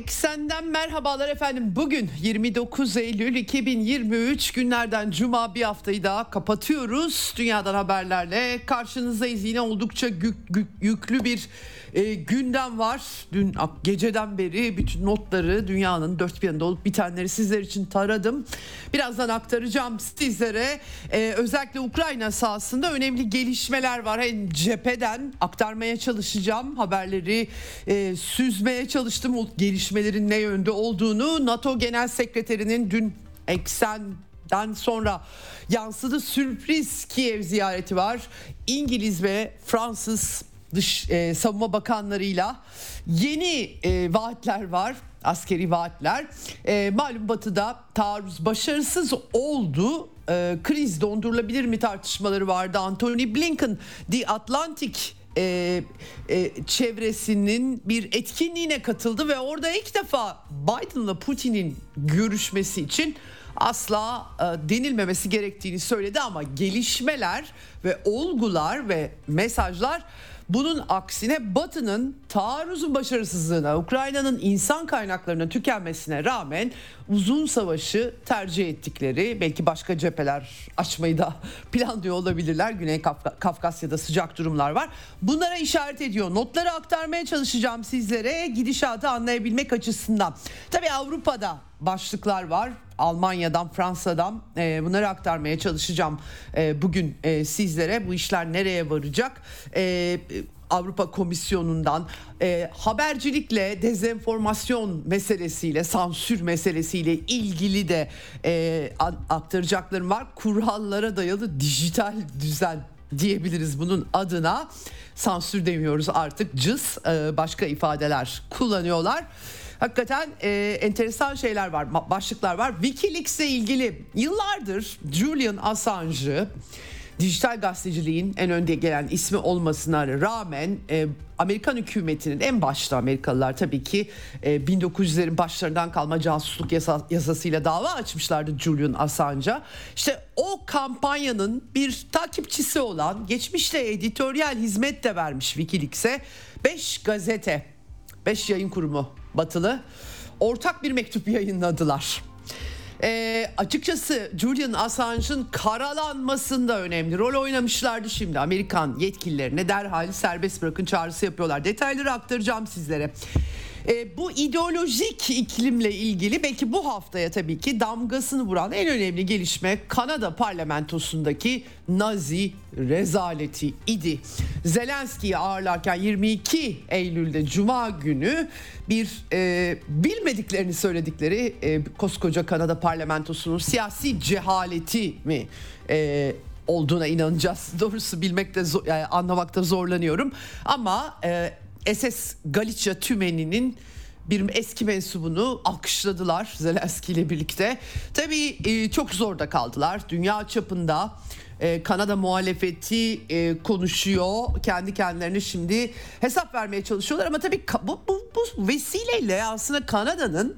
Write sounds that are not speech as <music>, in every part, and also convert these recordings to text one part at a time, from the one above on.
Eksenden merhabalar efendim. Bugün 29 Eylül 2023 günlerden cuma bir haftayı daha kapatıyoruz. Dünyadan haberlerle karşınızdayız. Yine oldukça yüklü bir e, gündem var. Dün geceden beri bütün notları dünyanın dört bir yanında olup bitenleri sizler için taradım. Birazdan aktaracağım sizlere. E, özellikle Ukrayna sahasında önemli gelişmeler var. Hem cepheden aktarmaya çalışacağım. Haberleri e, süzmeye çalıştım. O gelişmelerin ne yönde olduğunu NATO Genel Sekreterinin dün eksenden sonra yansıdı sürpriz Kiev ziyareti var. İngiliz ve Fransız dış e, savunma bakanlarıyla yeni e, vaatler var askeri vaatler. E, malum batıda taarruz başarısız oldu. E, kriz dondurulabilir mi tartışmaları vardı. Anthony Blinken The Atlantic e, e, çevresinin bir etkinliğine katıldı ve orada ilk defa Biden'la Putin'in görüşmesi için asla e, denilmemesi gerektiğini söyledi ama gelişmeler ve olgular ve mesajlar bunun aksine Batı'nın taarruzun başarısızlığına, Ukrayna'nın insan kaynaklarının tükenmesine rağmen uzun savaşı tercih ettikleri, belki başka cepheler açmayı da <laughs> planlıyor olabilirler. Güney Kafka, Kafkasya'da sıcak durumlar var. Bunlara işaret ediyor. Notları aktarmaya çalışacağım sizlere gidişatı anlayabilmek açısından. Tabii Avrupa'da başlıklar var. Almanya'dan, Fransa'dan e, bunları aktarmaya çalışacağım e, bugün e, sizlere. Bu işler nereye varacak? E, Avrupa Komisyonu'ndan e, habercilikle, dezenformasyon meselesiyle, sansür meselesiyle ilgili de e, aktaracaklarım var. Kurallara dayalı dijital düzen diyebiliriz bunun adına. Sansür demiyoruz artık cız e, başka ifadeler kullanıyorlar. Hakikaten e, enteresan şeyler var, başlıklar var. Wikileaks'le ilgili yıllardır Julian Assange'ı dijital gazeteciliğin en önde gelen ismi olmasına rağmen e, Amerikan hükümetinin en başta Amerikalılar tabii ki e, 1900'lerin başlarından kalma casusluk yasa, yasasıyla dava açmışlardı Julian Assange'a. İşte o kampanyanın bir takipçisi olan geçmişte editoryal hizmet de vermiş Wikileaks'e 5 gazete, 5 yayın kurumu batılı ortak bir mektup yayınladılar. E, açıkçası Julian Assange'ın karalanmasında önemli rol oynamışlardı şimdi. Amerikan yetkililerine derhal serbest bırakın çağrısı yapıyorlar. Detayları aktaracağım sizlere. E, bu ideolojik iklimle ilgili belki bu haftaya tabii ki damgasını vuran en önemli gelişme Kanada parlamentosundaki Nazi rezaleti idi. Zelenski'yi ağırlarken 22 Eylül'de Cuma günü bir e, bilmediklerini söyledikleri e, koskoca Kanada parlamentosunun siyasi cehaleti mi e, olduğuna inanacağız. <laughs> Doğrusu bilmekte yani anlamakta zorlanıyorum. Ama e, SS Galicia tümeninin bir eski mensubunu alkışladılar Zelenski ile birlikte. Tabii e, çok zorda kaldılar. Dünya çapında e, Kanada muhalefeti e, konuşuyor. Kendi kendilerine şimdi hesap vermeye çalışıyorlar ama tabii bu, bu, bu vesileyle aslında Kanada'nın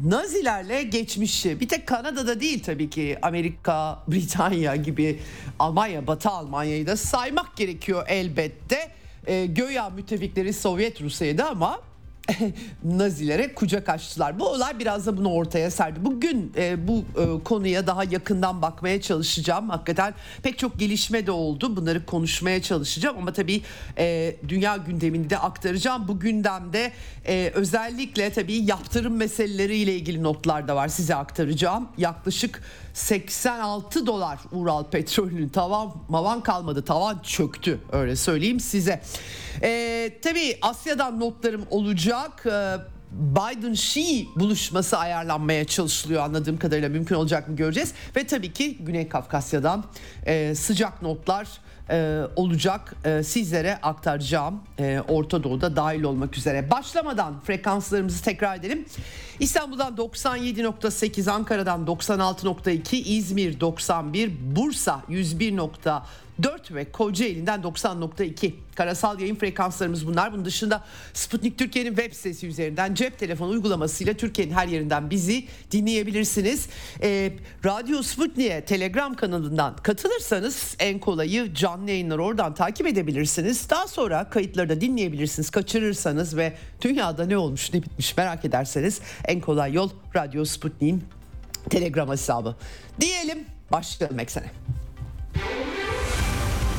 Nazilerle geçmişi bir tek Kanada'da değil tabii ki Amerika, Britanya gibi Almanya, Batı Almanya'yı da saymak gerekiyor elbette. E, göya müttefikleri Sovyet Rusya'ydı ama <laughs> Nazilere kucak açtılar. Bu olay biraz da bunu ortaya serdi. Bugün e, bu e, konuya daha yakından bakmaya çalışacağım. Hakikaten pek çok gelişme de oldu. Bunları konuşmaya çalışacağım ama tabii e, dünya gündemini de aktaracağım. Bu gündemde e, özellikle tabii yaptırım meseleleriyle ilgili notlar da var. Size aktaracağım. Yaklaşık 86 dolar Ural petrolünün tavan mavan kalmadı. Tavan çöktü öyle söyleyeyim size. Ee, tabii Asya'dan notlarım olacak. Ee, Biden-Xi buluşması ayarlanmaya çalışılıyor anladığım kadarıyla mümkün olacak mı göreceğiz. Ve tabii ki Güney Kafkasya'dan e, sıcak notlar e, olacak e, sizlere aktaracağım e, Orta Doğu'da dahil olmak üzere. Başlamadan frekanslarımızı tekrar edelim. İstanbul'dan 97.8, Ankara'dan 96.2, İzmir 91, Bursa 101. 4 ve Kocaeli'nden 90.2 karasal yayın frekanslarımız bunlar. Bunun dışında Sputnik Türkiye'nin web sitesi üzerinden cep telefonu uygulamasıyla Türkiye'nin her yerinden bizi dinleyebilirsiniz. E, Radyo Sputnik'e Telegram kanalından katılırsanız en kolayı canlı yayınları oradan takip edebilirsiniz. Daha sonra kayıtları da dinleyebilirsiniz. Kaçırırsanız ve dünyada ne olmuş ne bitmiş merak ederseniz en kolay yol Radyo Sputnik'in Telegram hesabı. Diyelim başlayalım eksene.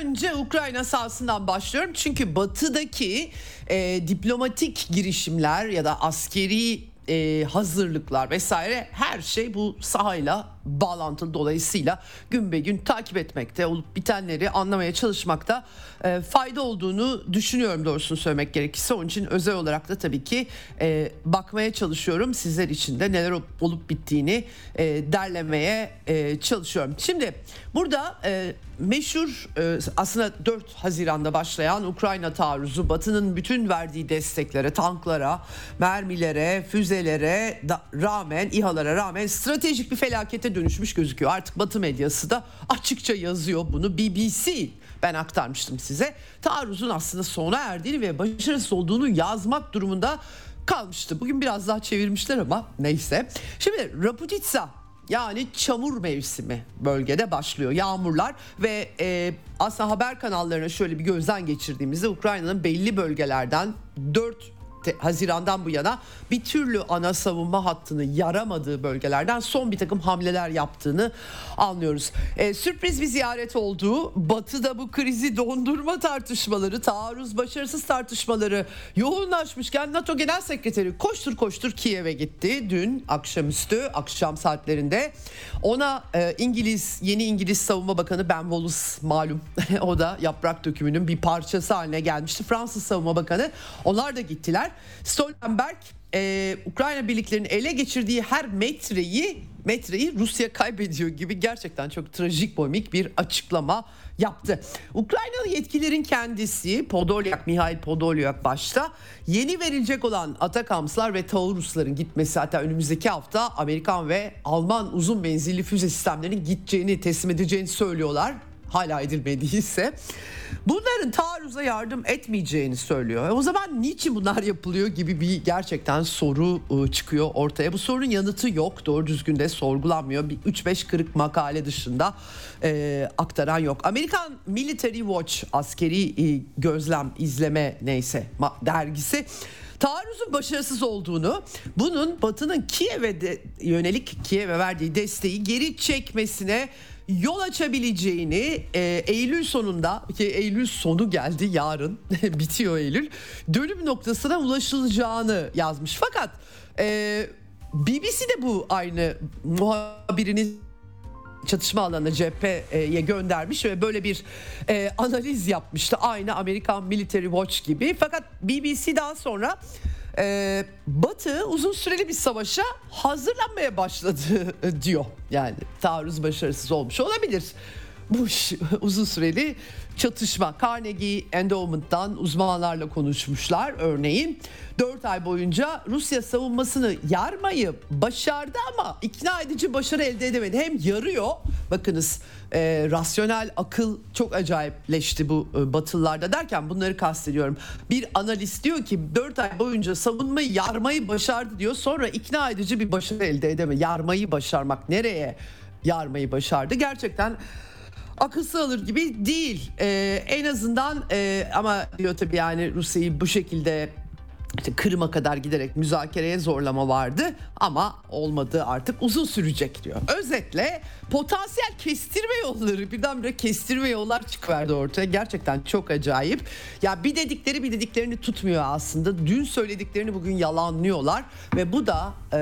önce Ukrayna sahasından başlıyorum. Çünkü batıdaki e, diplomatik girişimler ya da askeri e, hazırlıklar vesaire her şey bu sahayla bağlantılı dolayısıyla gün be gün takip etmekte olup bitenleri anlamaya çalışmakta e, fayda olduğunu düşünüyorum doğrusunu söylemek gerekirse onun için özel olarak da tabii ki e, bakmaya çalışıyorum sizler için de neler olup, bittiğini e, derlemeye e, çalışıyorum. Şimdi burada e, meşhur e, aslında 4 Haziran'da başlayan Ukrayna taarruzu Batı'nın bütün verdiği desteklere, tanklara, mermilere, füzelere da, rağmen, İHA'lara rağmen stratejik bir felakete dönüşmüş gözüküyor. Artık Batı medyası da açıkça yazıyor bunu. BBC ben aktarmıştım size. Taarruzun aslında sona erdiğini ve başarısız olduğunu yazmak durumunda kalmıştı. Bugün biraz daha çevirmişler ama neyse. Şimdi Raputitsa yani çamur mevsimi bölgede başlıyor. Yağmurlar ve e, aslında haber kanallarına şöyle bir gözden geçirdiğimizde Ukrayna'nın belli bölgelerden 4 Haziran'dan bu yana bir türlü ana savunma hattını yaramadığı bölgelerden son bir takım hamleler yaptığını anlıyoruz. E, sürpriz bir ziyaret olduğu Batı'da bu krizi dondurma tartışmaları, taarruz başarısız tartışmaları yoğunlaşmışken NATO Genel Sekreteri koştur koştur Kiev'e gitti. Dün akşamüstü akşam saatlerinde ona e, İngiliz yeni İngiliz Savunma Bakanı Ben Wallace malum <laughs> o da yaprak dökümünün bir parçası haline gelmişti. Fransız Savunma Bakanı onlar da gittiler. Stoltenberg e, Ukrayna birliklerinin ele geçirdiği her metreyi metreyi Rusya kaybediyor gibi gerçekten çok trajik komik bir açıklama yaptı. Ukraynalı yetkililerin kendisi Podolyak, Mihail Podolyak başta yeni verilecek olan Atakamslar ve Taurusların gitmesi hatta önümüzdeki hafta Amerikan ve Alman uzun menzilli füze sistemlerinin gideceğini teslim edeceğini söylüyorlar hala edilmediyse bunların taarruza yardım etmeyeceğini söylüyor. O zaman niçin bunlar yapılıyor gibi bir gerçekten soru ıı, çıkıyor ortaya. Bu sorunun yanıtı yok. Doğru düzgün de sorgulanmıyor. Bir 3-5 kırık makale dışında e, aktaran yok. Amerikan Military Watch askeri e, gözlem izleme neyse dergisi taarruzun başarısız olduğunu, bunun Batı'nın Kiev'e de, yönelik Kiev'e verdiği desteği geri çekmesine yol açabileceğini e, Eylül sonunda ki Eylül sonu geldi yarın <laughs> bitiyor Eylül dönüm noktasına ulaşılacağını yazmış. Fakat e, BBC de bu aynı muhabirini çatışma alanına cepheye göndermiş ve böyle bir e, analiz yapmıştı. Aynı Amerikan Military Watch gibi. Fakat BBC daha sonra e, Batı uzun süreli bir savaşa hazırlanmaya başladı <laughs> diyor. Yani taarruz başarısız olmuş olabilir. Bu <laughs> uzun süreli çatışma. Carnegie Endowment'tan uzmanlarla konuşmuşlar örneğin. 4 ay boyunca Rusya savunmasını yarmayı başardı ama ikna edici başarı elde edemedi. Hem yarıyor bakınız e, rasyonel akıl çok acayipleşti bu e, batılılarda derken bunları kastediyorum. Bir analist diyor ki 4 ay boyunca savunmayı yarmayı başardı diyor sonra ikna edici bir başarı elde edemedi. Yarmayı başarmak nereye yarmayı başardı gerçekten akıl alır gibi değil. Ee, en azından e, ama diyor tabii yani Rusya'yı bu şekilde işte Kırım'a kadar giderek müzakereye zorlama vardı ama olmadı artık uzun sürecek diyor. Özetle potansiyel kestirme yolları birdenbire kestirme yollar çıkıverdi ortaya. Gerçekten çok acayip. Ya bir dedikleri bir dediklerini tutmuyor aslında. Dün söylediklerini bugün yalanlıyorlar ve bu da e,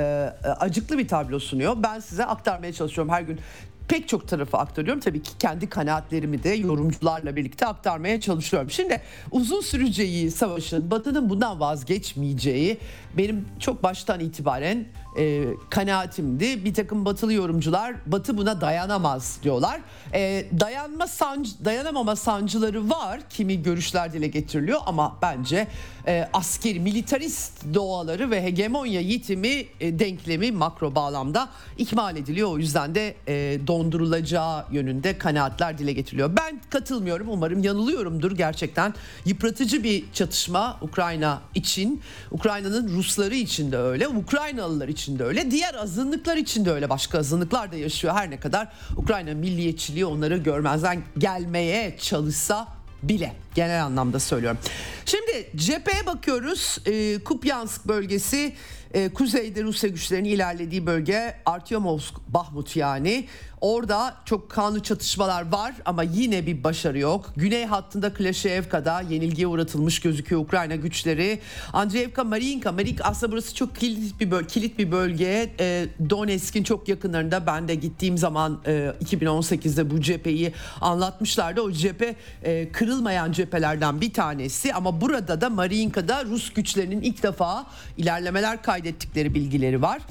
acıklı bir tablo sunuyor. Ben size aktarmaya çalışıyorum her gün pek çok tarafı aktarıyorum. Tabii ki kendi kanaatlerimi de yorumcularla birlikte aktarmaya çalışıyorum. Şimdi uzun süreceği savaşın Batı'nın bundan vazgeçmeyeceği benim çok baştan itibaren e, kanaatimdi. Bir takım batılı yorumcular Batı buna dayanamaz diyorlar. E, dayanma sancı, dayanamama sancıları var. Kimi görüşler dile getiriliyor ama bence e, askeri, militarist doğaları ve hegemonya yitimi e, denklemi makro bağlamda ikmal ediliyor. O yüzden de e, dondurulacağı yönünde kanaatler dile getiriliyor. Ben katılmıyorum. Umarım yanılıyorumdur. Gerçekten yıpratıcı bir çatışma Ukrayna için. Ukrayna'nın Rusları için de öyle. Ukraynalılar için de öyle. Diğer azınlıklar için de öyle. Başka azınlıklar da yaşıyor. Her ne kadar Ukrayna milliyetçiliği onları görmezden gelmeye çalışsa bile genel anlamda söylüyorum. Şimdi cepheye bakıyoruz. E, Kupyansk bölgesi e, kuzeyde Rusya güçlerinin ilerlediği bölge Artyomovsk, Bahmut yani. Orada çok kanlı çatışmalar var ama yine bir başarı yok. Güney hattında Klasevka'da yenilgiye uğratılmış gözüküyor Ukrayna güçleri. Andreevka, Mariinka, Marik aslında burası çok kilit bir bölge. Kilit bir bölge. E, Donetsk'in çok yakınlarında ben de gittiğim zaman e, 2018'de bu cepheyi anlatmışlardı. O cephe e, kırılmayan cephelerden bir tanesi ama burada da Mariinka'da Rus güçlerinin ilk defa ilerlemeler kaydettikleri bilgileri var.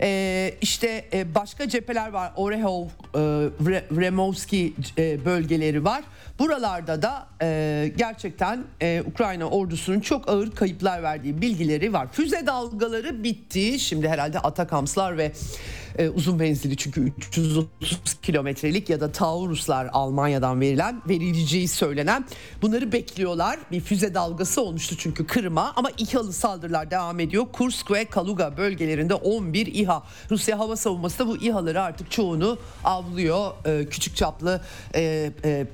E, işte e, başka cepheler var. Orehov, e, Removski e, bölgeleri var. Buralarda da e, gerçekten e, Ukrayna ordusunun çok ağır kayıplar verdiği bilgileri var. Füze dalgaları bitti. Şimdi herhalde Atakamslar ve e, uzun menzili çünkü 330 kilometrelik ya da Tauruslar Almanya'dan verilen verileceği söylenen bunları bekliyorlar. Bir füze dalgası olmuştu çünkü Kırım'a ama İHA'lı saldırılar devam ediyor. Kursk ve Kaluga bölgelerinde 11 İHA. Rusya hava savunması da bu İHA'ları artık çoğunu avlıyor. E, küçük çaplı e, e,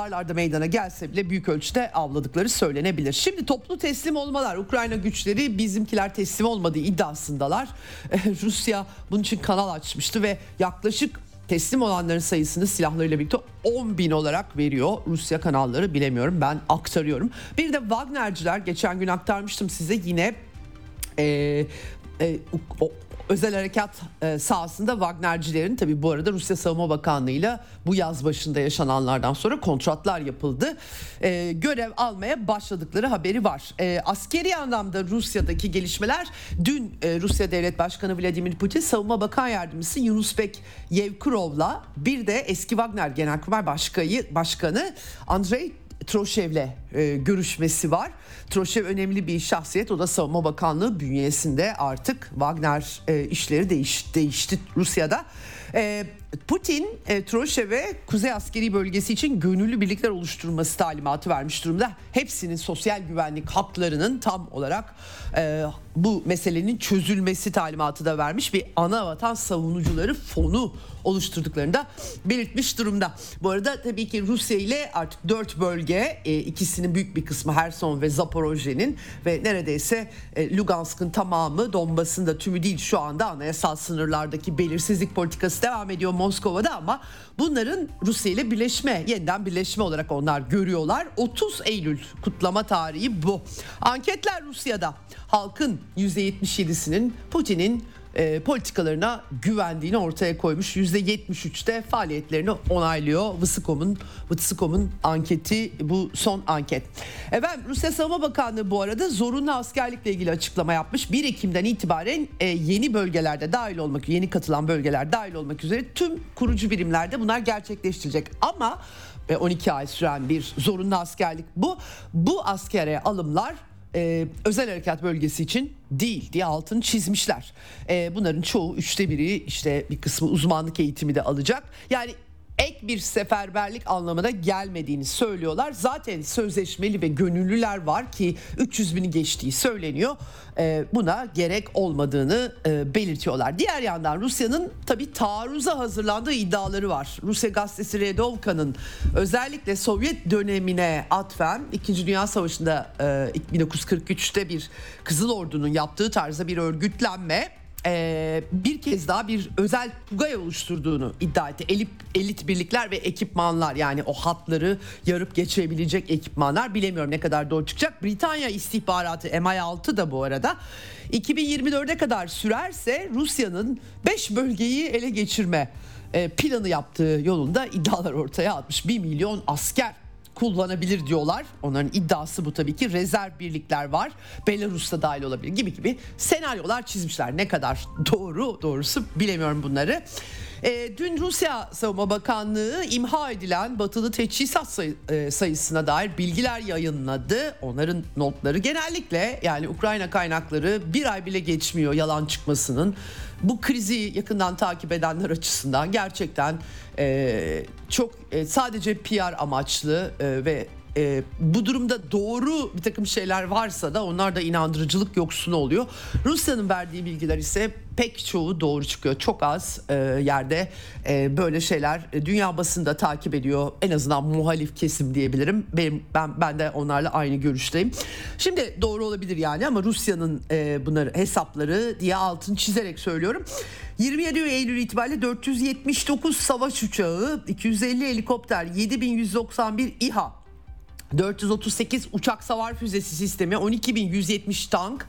hasarlarda meydana gelse bile büyük ölçüde avladıkları söylenebilir. Şimdi toplu teslim olmalar Ukrayna güçleri bizimkiler teslim olmadığı iddiasındalar. <laughs> Rusya bunun için kanal açmıştı ve yaklaşık teslim olanların sayısını silahlarıyla birlikte 10 bin olarak veriyor Rusya kanalları bilemiyorum ben aktarıyorum. Bir de Wagnerciler geçen gün aktarmıştım size yine e, e, o, özel harekat e, sahasında Wagnercilerin tabi bu arada Rusya Savunma Bakanlığı'yla bu yaz başında yaşananlardan sonra kontratlar yapıldı. E, görev almaya başladıkları haberi var. E, askeri anlamda Rusya'daki gelişmeler dün Rusya Devlet Başkanı Vladimir Putin Savunma Bakan Yardımcısı Yunusbek Yevkurov'la bir de eski Wagner Genelkurmay Başkanı Andrei Troşev'le e, görüşmesi var. Troşev önemli bir şahsiyet. O da Savunma Bakanlığı bünyesinde artık Wagner e, işleri değiş, değişti Rusya'da. E, Putin e, Troşev'e Kuzey Askeri Bölgesi için gönüllü birlikler oluşturması talimatı vermiş durumda. Hepsinin sosyal güvenlik haklarının tam olarak e, bu meselenin çözülmesi talimatı da vermiş bir ana vatan savunucuları fonu oluşturduklarını da belirtmiş durumda. Bu arada tabii ki Rusya ile artık dört bölge e, ikisinin büyük bir kısmı Herson ve Zaporojye'nin ve neredeyse e, Lugansk'ın tamamı Donbas'ın da tümü değil şu anda anayasal sınırlardaki belirsizlik politikası devam ediyor Moskova'da ama bunların Rusya ile birleşme, yeniden birleşme olarak onlar görüyorlar. 30 Eylül kutlama tarihi bu. Anketler Rusya'da halkın %77'sinin Putin'in e, politikalarına güvendiğini ortaya koymuş. %73'te faaliyetlerini onaylıyor. Vısıkom'un Vısıkom'un anketi bu son anket. Efendim Rusya Savunma Bakanlığı bu arada zorunlu askerlikle ilgili açıklama yapmış. 1 Ekim'den itibaren e, yeni bölgelerde dahil olmak, yeni katılan bölgeler dahil olmak üzere tüm kurucu birimlerde bunlar gerçekleştirecek. Ama 12 ay süren bir zorunlu askerlik bu. Bu askere alımlar e, özel harekat bölgesi için değil diye altını çizmişler. E, bunların çoğu üçte biri işte bir kısmı uzmanlık eğitimi de alacak. Yani ek bir seferberlik anlamına gelmediğini söylüyorlar. Zaten sözleşmeli ve gönüllüler var ki 300 bini geçtiği söyleniyor. E, buna gerek olmadığını e, belirtiyorlar. Diğer yandan Rusya'nın tabi taarruza hazırlandığı iddiaları var. Rusya gazetesi Redovka'nın özellikle Sovyet dönemine atfen 2. Dünya Savaşı'nda 1943'te bir Kızıl Ordu'nun yaptığı tarzda bir örgütlenme e, bir kez daha bir özel tugay oluşturduğunu iddia etti. Elit, elit birlikler ve ekipmanlar yani o hatları yarıp geçebilecek ekipmanlar bilemiyorum ne kadar doğru çıkacak. Britanya istihbaratı MI6 da bu arada 2024'e kadar sürerse Rusya'nın 5 bölgeyi ele geçirme e, planı yaptığı yolunda iddialar ortaya atmış. 1 milyon asker kullanabilir diyorlar. Onların iddiası bu tabii ki. Rezerv birlikler var. Belarus'ta dahil olabilir gibi gibi senaryolar çizmişler. Ne kadar doğru doğrusu bilemiyorum bunları. E, dün Rusya Savunma Bakanlığı imha edilen batılı teçhizat sayı, e, sayısına dair bilgiler yayınladı. Onların notları genellikle yani Ukrayna kaynakları bir ay bile geçmiyor yalan çıkmasının. Bu krizi yakından takip edenler açısından gerçekten e, çok e, sadece PR amaçlı e, ve e, bu durumda doğru bir takım şeyler varsa da onlar da inandırıcılık yoksunu oluyor. Rusya'nın verdiği bilgiler ise pek çoğu doğru çıkıyor. Çok az e, yerde e, böyle şeyler dünya basında takip ediyor. En azından muhalif kesim diyebilirim. Benim ben ben de onlarla aynı görüşteyim. Şimdi doğru olabilir yani ama Rusya'nın e, bunları hesapları diye altın çizerek söylüyorum. 27 Eylül itibariyle 479 savaş uçağı, 250 helikopter, 7191 İHA 438 uçak savar füzesi sistemi, 12.170 tank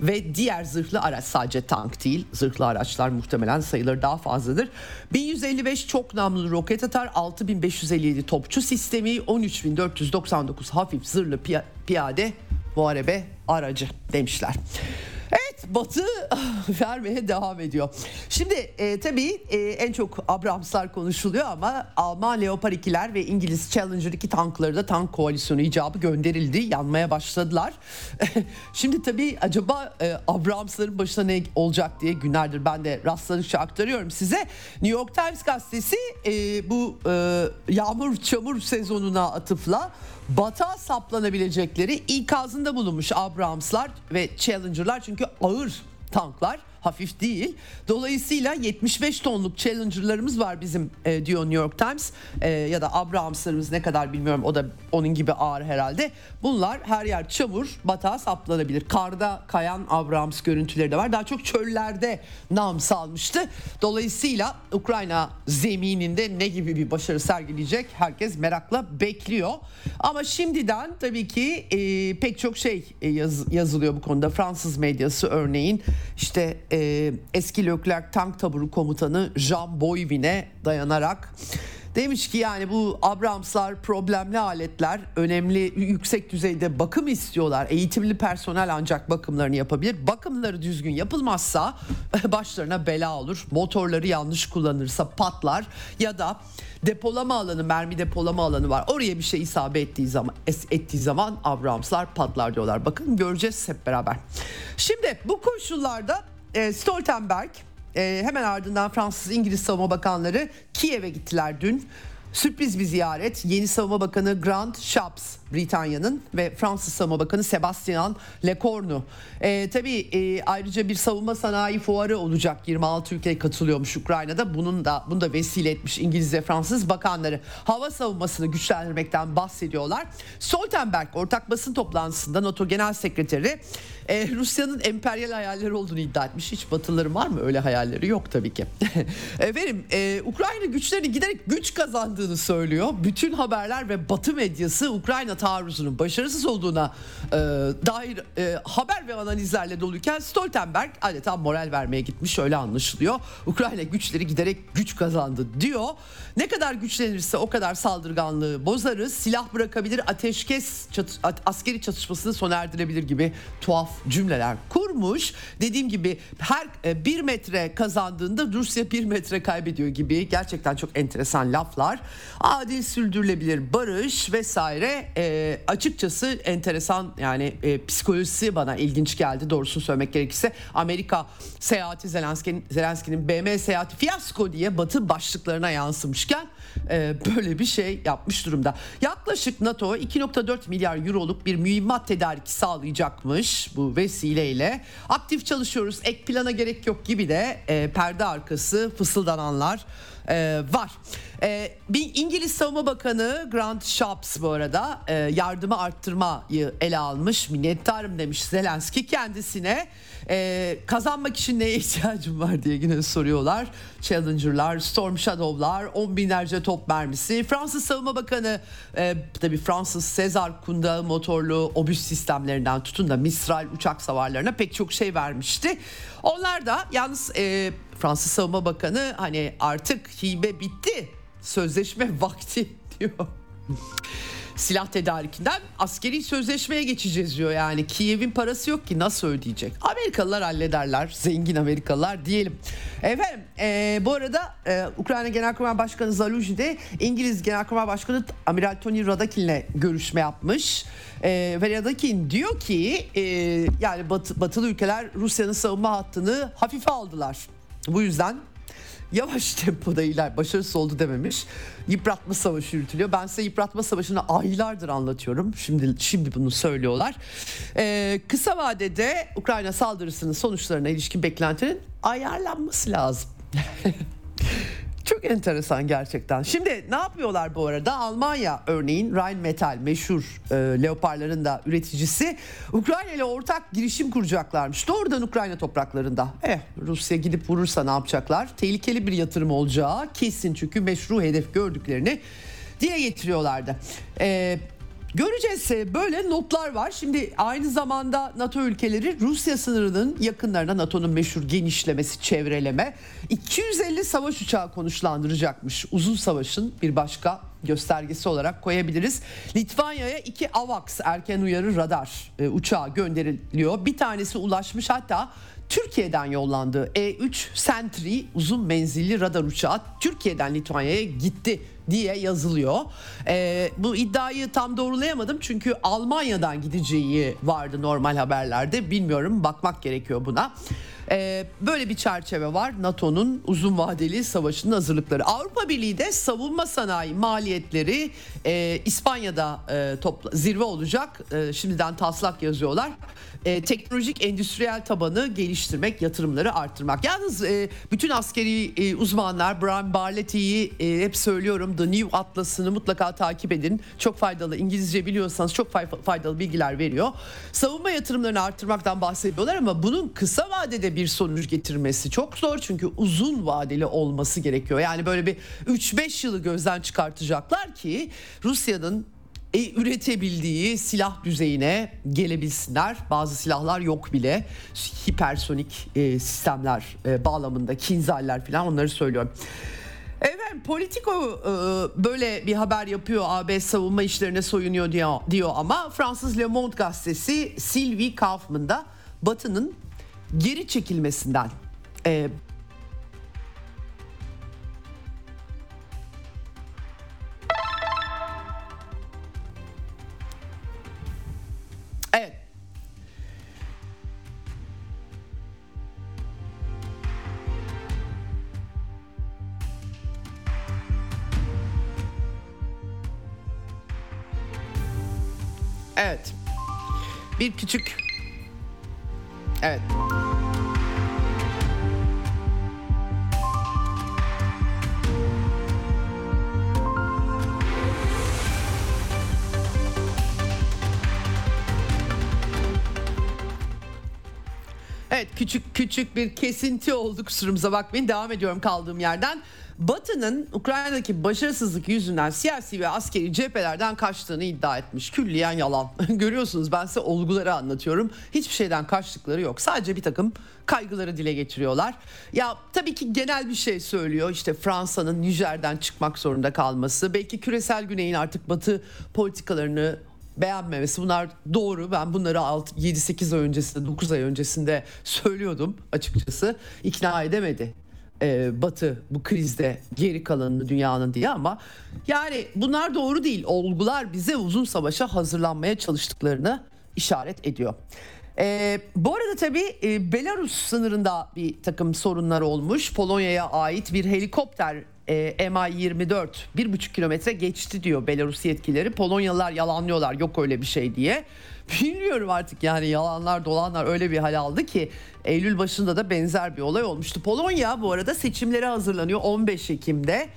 ve diğer zırhlı araç sadece tank değil zırhlı araçlar muhtemelen sayıları daha fazladır. 1155 çok namlu roket atar, 6557 topçu sistemi, 13499 hafif zırhlı piyade muharebe aracı demişler. Batı <laughs> vermeye devam ediyor. Şimdi e, tabii e, en çok Abramslar konuşuluyor ama Alman Leopard 2'ler ve İngiliz Challenger 2 tankları da tank koalisyonu icabı gönderildi. Yanmaya başladılar. <laughs> Şimdi tabii acaba e, Abramsların başına ne olacak diye günlerdir ben de rastladıkça aktarıyorum size. New York Times gazetesi e, bu e, yağmur çamur sezonuna atıfla batağa saplanabilecekleri ikazında bulunmuş Abrams'lar ve Challenger'lar. Çünkü ağır tanklar hafif değil. Dolayısıyla 75 tonluk Challenger'larımız var bizim e, diyor New York Times e, ya da Abrams'larımız ne kadar bilmiyorum o da onun gibi ağır herhalde. Bunlar her yer çamur batağa saplanabilir. Karda kayan Abrams görüntüleri de var. Daha çok çöllerde nam salmıştı. Dolayısıyla Ukrayna zemininde ne gibi bir başarı sergileyecek herkes merakla bekliyor. Ama şimdiden tabii ki e, pek çok şey e, yaz, yazılıyor bu konuda. Fransız medyası örneğin işte e, eski Leclerc tank taburu komutanı Jean Boyvin'e dayanarak Demiş ki yani bu Abramslar problemli aletler önemli yüksek düzeyde bakım istiyorlar. Eğitimli personel ancak bakımlarını yapabilir. Bakımları düzgün yapılmazsa <laughs> başlarına bela olur. Motorları yanlış kullanırsa patlar ya da depolama alanı, mermi depolama alanı var. Oraya bir şey isabet ettiği zaman ettiği zaman Abramslar patlar diyorlar. Bakın göreceğiz hep beraber. Şimdi bu koşullarda e, Stoltenberg e, hemen ardından Fransız İngiliz Savunma Bakanları Kiev'e gittiler dün. Sürpriz bir ziyaret. Yeni Savunma Bakanı Grant Shapps Britanya'nın ve Fransız Savunma Bakanı Sebastian Lecornu. E, tabii e, ayrıca bir savunma sanayi fuarı olacak. 26 ülke katılıyormuş Ukrayna'da. Bunun da bunu da vesile etmiş İngiliz ve Fransız bakanları. Hava savunmasını güçlendirmekten bahsediyorlar. Stoltenberg ortak basın toplantısında NATO Genel Sekreteri e, Rusya'nın emperyal hayalleri olduğunu iddia etmiş. Hiç batılıların var mı öyle hayalleri? Yok tabii ki. <laughs> Efendim e, Ukrayna güçlerini giderek güç kazandığını söylüyor. Bütün haberler ve batı medyası Ukrayna taarruzunun başarısız olduğuna e, dair e, haber ve analizlerle doluyken Stoltenberg adeta moral vermeye gitmiş öyle anlaşılıyor. Ukrayna güçleri giderek güç kazandı diyor. Ne kadar güçlenirse o kadar saldırganlığı bozarız. Silah bırakabilir, ateşkes çat, askeri çatışmasını sona erdirebilir gibi tuhaf cümleler kurmuş. Dediğim gibi her e, bir metre kazandığında Rusya bir metre kaybediyor gibi gerçekten çok enteresan laflar. Adil sürdürülebilir barış vesaire e, açıkçası enteresan yani e, psikolojisi bana ilginç geldi doğrusunu söylemek gerekirse. Amerika seyahati Zelenski'nin Zelenski'nin BM seyahati fiyasko diye batı başlıklarına yansımışken e, böyle bir şey yapmış durumda. Yaklaşık NATO 2.4 milyar euroluk bir mühimmat tedariki sağlayacakmış bu vesileyle. Aktif çalışıyoruz ek plana gerek yok gibi de e, perde arkası fısıldananlar e, var. E, bir İngiliz Savunma Bakanı Grant Shapps bu arada e, yardımı arttırmayı ele almış. Minnettarım demiş Zelenski kendisine. E, kazanmak için neye <laughs> ihtiyacım var diye yine soruyorlar. Challenger'lar, Storm Shadow'lar, on binlerce top mermisi. Fransız Savunma Bakanı e, tabii Fransız Sezar kundağı motorlu obüs sistemlerinden tutun da Mistral uçak savarlarına pek çok şey vermişti. Onlar da yalnız e, Fransız Savunma Bakanı hani artık hibe bitti. Sözleşme <laughs> vakti diyor. Silah tedarikinden askeri sözleşmeye geçeceğiz diyor yani. Kiev'in parası yok ki nasıl ödeyecek? Amerikalılar hallederler. Zengin Amerikalılar diyelim. Efendim e, bu arada e, Ukrayna Genelkurmay Başkanı Zaluzhi de İngiliz Genelkurmay Başkanı Amiral Tony Radakin'le görüşme yapmış. E, ve Radakin diyor ki e, yani batı, batılı ülkeler Rusya'nın savunma hattını hafife aldılar. Bu yüzden yavaş tempoda iler başarısız oldu dememiş. Yıpratma savaşı yürütülüyor. Ben size yıpratma savaşını aylardır anlatıyorum. Şimdi şimdi bunu söylüyorlar. Ee, kısa vadede Ukrayna saldırısının sonuçlarına ilişkin beklentinin ayarlanması lazım. <laughs> Çok enteresan gerçekten. Şimdi ne yapıyorlar bu arada? Almanya örneğin Rheinmetall meşhur e, leoparların da üreticisi Ukrayna ile ortak girişim kuracaklarmış. Doğrudan Ukrayna topraklarında. Eh Rusya gidip vurursa ne yapacaklar? Tehlikeli bir yatırım olacağı kesin çünkü meşru hedef gördüklerini dile getiriyorlardı. Eee Göreceğiz böyle notlar var. Şimdi aynı zamanda NATO ülkeleri Rusya sınırının yakınlarına NATO'nun meşhur genişlemesi, çevreleme 250 savaş uçağı konuşlandıracakmış. Uzun savaşın bir başka göstergesi olarak koyabiliriz. Litvanya'ya iki AVAX erken uyarı radar e, uçağı gönderiliyor. Bir tanesi ulaşmış hatta Türkiye'den yollandığı E3 Sentry uzun menzilli radar uçağı Türkiye'den Litvanya'ya gitti diye yazılıyor. Ee, bu iddiayı tam doğrulayamadım çünkü Almanya'dan gideceği vardı normal haberlerde. Bilmiyorum bakmak gerekiyor buna. Ee, böyle bir çerçeve var NATO'nun uzun vadeli savaşının hazırlıkları. Avrupa Birliği de savunma sanayi maliyetleri e, İspanya'da e, topla, zirve olacak. E, şimdiden taslak yazıyorlar e, teknolojik endüstriyel tabanı geliştirmek, yatırımları arttırmak. Yalnız e, bütün askeri e, uzmanlar Brian Barletty'yi e, hep söylüyorum The New Atlas'ını mutlaka takip edin. Çok faydalı İngilizce biliyorsanız çok faydalı bilgiler veriyor. Savunma yatırımlarını arttırmaktan bahsediyorlar ama bunun kısa vadede bir sonuç getirmesi çok zor. Çünkü uzun vadeli olması gerekiyor. Yani böyle bir 3-5 yılı gözden çıkartacaklar ki Rusya'nın e, üretebildiği silah düzeyine gelebilsinler. Bazı silahlar yok bile. Hipersonik e, sistemler e, bağlamında kinzaller falan onları söylüyorum. Evet Politico e, böyle bir haber yapıyor AB savunma işlerine soyunuyor diyor, diyor ama Fransız Le Monde gazetesi Sylvie Kaufman'da Batı'nın geri çekilmesinden e, Evet. Bir küçük Evet. Evet küçük küçük bir kesinti oldu kusurumuza bakmayın devam ediyorum kaldığım yerden. Batı'nın Ukrayna'daki başarısızlık yüzünden siyasi ve askeri cephelerden kaçtığını iddia etmiş. Külliyen yalan. <laughs> Görüyorsunuz ben size olguları anlatıyorum. Hiçbir şeyden kaçtıkları yok. Sadece bir takım kaygıları dile getiriyorlar. Ya tabii ki genel bir şey söylüyor. İşte Fransa'nın Nijer'den çıkmak zorunda kalması. Belki küresel güneyin artık Batı politikalarını beğenmemesi bunlar doğru. Ben bunları 7-8 ay öncesinde 9 ay öncesinde söylüyordum açıkçası. İkna edemedi e, Batı bu krizde geri kalanını dünyanın diye ama yani bunlar doğru değil. Olgular bize uzun savaşa hazırlanmaya çalıştıklarını işaret ediyor. E, bu arada tabii e, Belarus sınırında bir takım sorunlar olmuş. Polonya'ya ait bir helikopter e, MI-24 bir buçuk kilometre geçti diyor Belarus yetkilileri. Polonyalılar yalanlıyorlar yok öyle bir şey diye. <laughs> Bilmiyorum artık yani yalanlar dolanlar öyle bir hal aldı ki Eylül başında da benzer bir olay olmuştu. Polonya bu arada seçimlere hazırlanıyor 15 Ekim'de.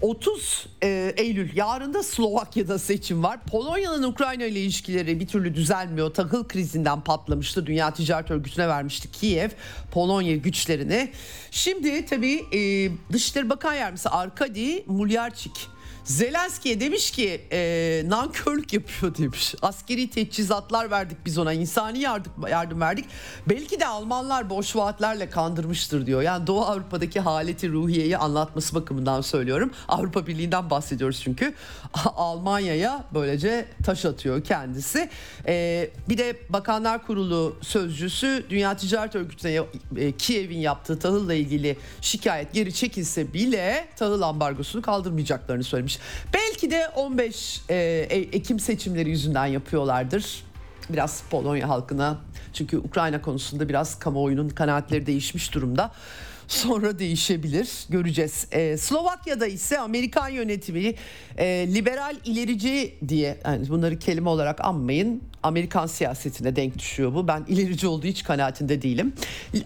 30 e, Eylül yarın da Slovakya'da seçim var. Polonya'nın Ukrayna ile ilişkileri bir türlü düzelmiyor. Tahıl krizinden patlamıştı. Dünya Ticaret Örgütü'ne vermişti Kiev Polonya güçlerini. Şimdi tabii e, Dışişleri Bakan Yardımcısı Arkadi Mulyarçik Zelenski'ye demiş ki e, nankörlük yapıyor <laughs> demiş. Askeri teçhizatlar verdik biz ona insani yardım, yardım verdik. Belki de Almanlar boş vaatlerle kandırmıştır diyor. Yani Doğu Avrupa'daki haleti ruhiyeyi anlatması bakımından söylüyorum. Avrupa Birliği'nden bahsediyoruz çünkü. <laughs> Almanya'ya böylece taş atıyor kendisi. E, bir de Bakanlar Kurulu sözcüsü Dünya Ticaret Örgütü'ne e, Kiev'in yaptığı tahılla ilgili şikayet geri çekilse bile tahıl ambargosunu kaldırmayacaklarını söylemiş yapmış. Belki de 15 e, e, Ekim seçimleri yüzünden yapıyorlardır. Biraz Polonya halkına çünkü Ukrayna konusunda biraz kamuoyunun kanaatleri değişmiş durumda sonra değişebilir göreceğiz. Ee, Slovakya'da ise Amerikan yönetimi e, liberal ilerici diye yani bunları kelime olarak anmayın Amerikan siyasetine denk düşüyor bu. Ben ilerici olduğu hiç kanaatinde değilim.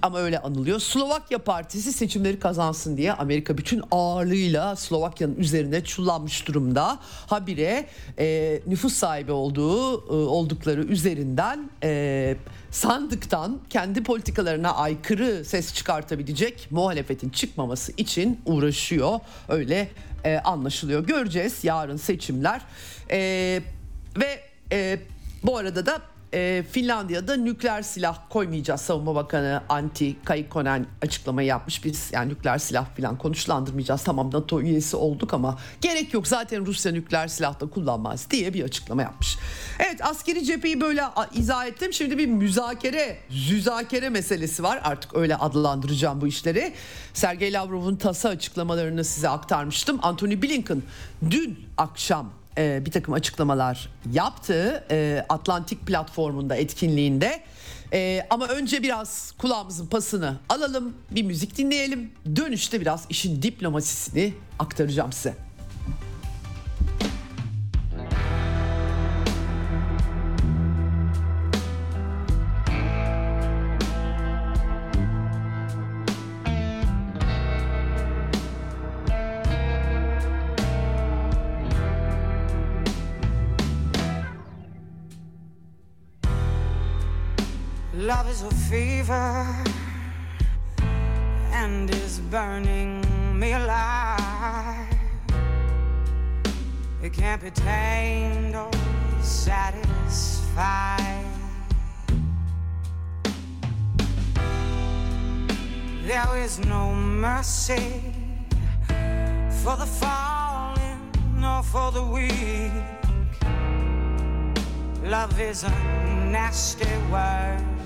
Ama öyle anılıyor. Slovakya Partisi seçimleri kazansın diye Amerika bütün ağırlığıyla Slovakya'nın üzerine çullanmış durumda. Habire e, nüfus sahibi olduğu e, oldukları üzerinden e, sandıktan kendi politikalarına aykırı ses çıkartabilecek muhalefetin çıkmaması için uğraşıyor. Öyle e, anlaşılıyor. Göreceğiz yarın seçimler. E, ve e, bu arada da e, Finlandiya'da nükleer silah koymayacağız. Savunma bakanı Antti Kaikkonen açıklama yapmış. Biz yani nükleer silah falan konuşlandırmayacağız. Tamam NATO üyesi olduk ama gerek yok. Zaten Rusya nükleer silah da kullanmaz diye bir açıklama yapmış. Evet askeri cepheyi böyle izah ettim. Şimdi bir müzakere züzakere meselesi var. Artık öyle adlandıracağım bu işleri. Sergey Lavrov'un tasa açıklamalarını size aktarmıştım. Anthony Blinken dün akşam e, bir takım açıklamalar yaptı e, Atlantik platformunda etkinliğinde. E, ama önce biraz kulağımızın pasını alalım, bir müzik dinleyelim. Dönüşte biraz işin diplomasisini aktaracağım size. Fever and is burning me alive. It can't be tamed or satisfied. There is no mercy for the fallen nor for the weak. Love is a nasty word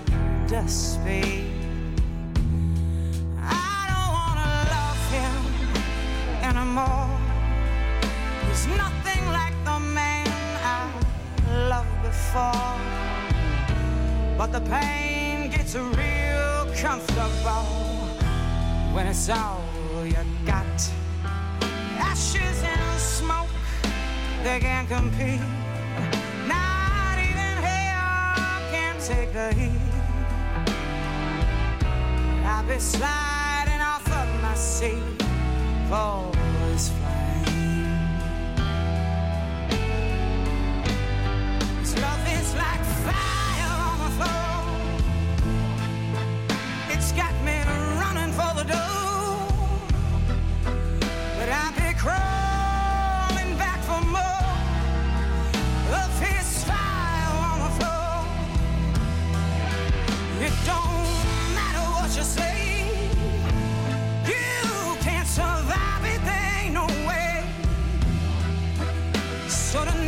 to speak. I don't wanna love him anymore. He's nothing like the man I loved before. But the pain gets real comfortable when it's all you got. Ashes and smoke, they can't compete. Not even hell can take the heat. I'll be sliding off of my seat this flame. This love is like fire Sonra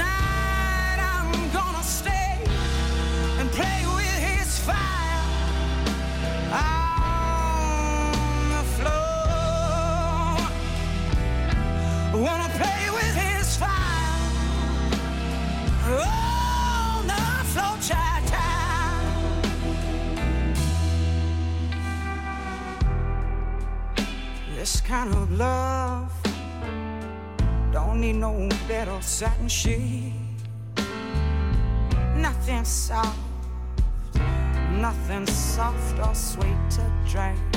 satin sheet. Nothing soft, nothing soft or sweet to drink.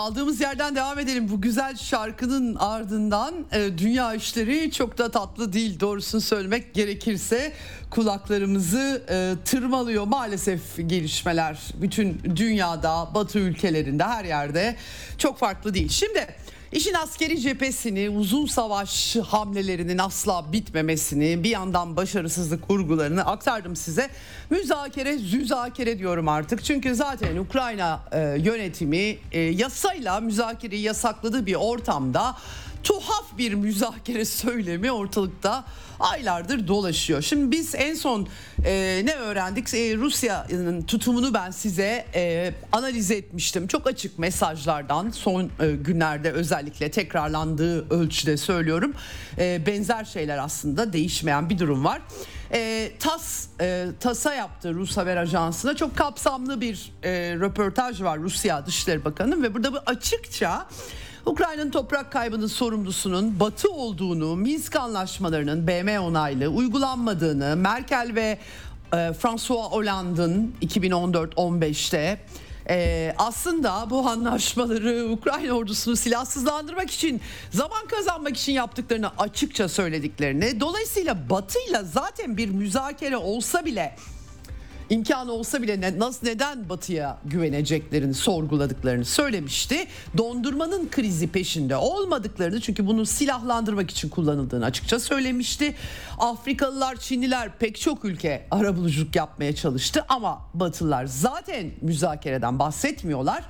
Kaldığımız yerden devam edelim. Bu güzel şarkının ardından e, dünya işleri çok da tatlı değil doğrusunu söylemek gerekirse kulaklarımızı e, tırmalıyor maalesef gelişmeler bütün dünyada batı ülkelerinde her yerde çok farklı değil. Şimdi İşin askeri cephesini, uzun savaş hamlelerinin asla bitmemesini, bir yandan başarısızlık vurgularını aktardım size. Müzakere, züzakere diyorum artık. Çünkü zaten Ukrayna e, yönetimi e, yasayla müzakereyi yasakladığı bir ortamda tuhaf bir müzakere söylemi ortalıkta aylardır dolaşıyor. Şimdi biz en son e, ne öğrendik? E, Rusya'nın tutumunu ben size e, analiz etmiştim. Çok açık mesajlardan son e, günlerde özellikle tekrarlandığı ölçüde söylüyorum. E, benzer şeyler aslında değişmeyen bir durum var. E, TAS e, TAS'a yaptı Rus Haber Ajansı'na çok kapsamlı bir e, röportaj var Rusya Dışişleri Bakanı ve burada bu açıkça Ukrayna'nın toprak kaybının sorumlusunun Batı olduğunu, Minsk anlaşmalarının BM onaylı uygulanmadığını, Merkel ve e, François Hollande'ın 2014-15'te e, aslında bu anlaşmaları Ukrayna ordusunu silahsızlandırmak için zaman kazanmak için yaptıklarını açıkça söylediklerini dolayısıyla Batı'yla zaten bir müzakere olsa bile imkanı olsa bile ne, nasıl neden Batı'ya güveneceklerini sorguladıklarını söylemişti. Dondurmanın krizi peşinde olmadıklarını çünkü bunu silahlandırmak için kullanıldığını açıkça söylemişti. Afrikalılar, Çinliler pek çok ülke arabuluculuk yapmaya çalıştı ama Batılılar zaten müzakereden bahsetmiyorlar.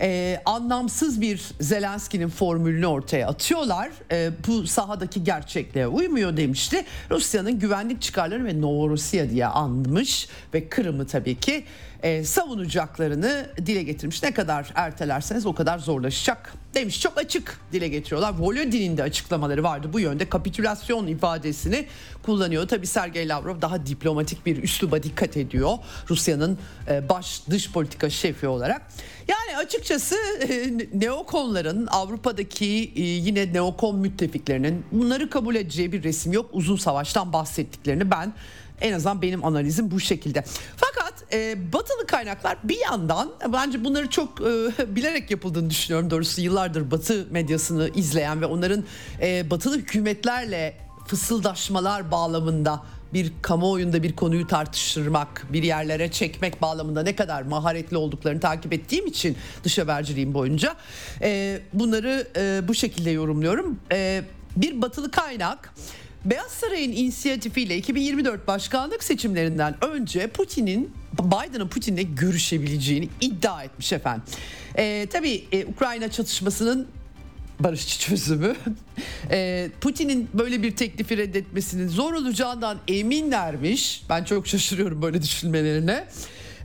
Ee, anlamsız bir Zelenski'nin formülünü ortaya atıyorlar. Ee, bu sahadaki gerçekliğe uymuyor demişti. Rusya'nın güvenlik çıkarları ve Novorossiya diye anmış ve Kırım'ı tabii ki e, savunacaklarını dile getirmiş. Ne kadar ertelerseniz o kadar zorlaşacak demiş. Çok açık dile getiriyorlar. Volodin'in de açıklamaları vardı bu yönde. Kapitülasyon ifadesini kullanıyor. Tabii Sergey Lavrov daha diplomatik bir üsluba dikkat ediyor. Rusya'nın e, baş dış politika şefi olarak. Yani açıkçası e, neokonların Avrupa'daki e, yine neokon müttefiklerinin bunları kabul edeceği bir resim yok. Uzun savaştan bahsettiklerini ben en azından benim analizim bu şekilde. Fakat e, batılı kaynaklar bir yandan bence bunları çok e, <laughs> bilerek yapıldığını düşünüyorum doğrusu yıllardır batı medyasını izleyen ve onların e, batılı hükümetlerle fısıldaşmalar bağlamında bir kamuoyunda bir konuyu tartıştırmak, bir yerlere çekmek bağlamında ne kadar maharetli olduklarını takip ettiğim için dış haberciliğim boyunca e, bunları e, bu şekilde yorumluyorum. E, bir batılı kaynak Beyaz Saray'ın inisiyatifiyle 2024 başkanlık seçimlerinden önce Putin'in Biden'ın Putin'le görüşebileceğini iddia etmiş efendim. Ee, tabii e, Ukrayna çatışmasının barışçı çözümü. <laughs> Ee, Putin'in böyle bir teklifi reddetmesinin zor olacağından eminlermiş. Ben çok şaşırıyorum böyle düşünmelerine.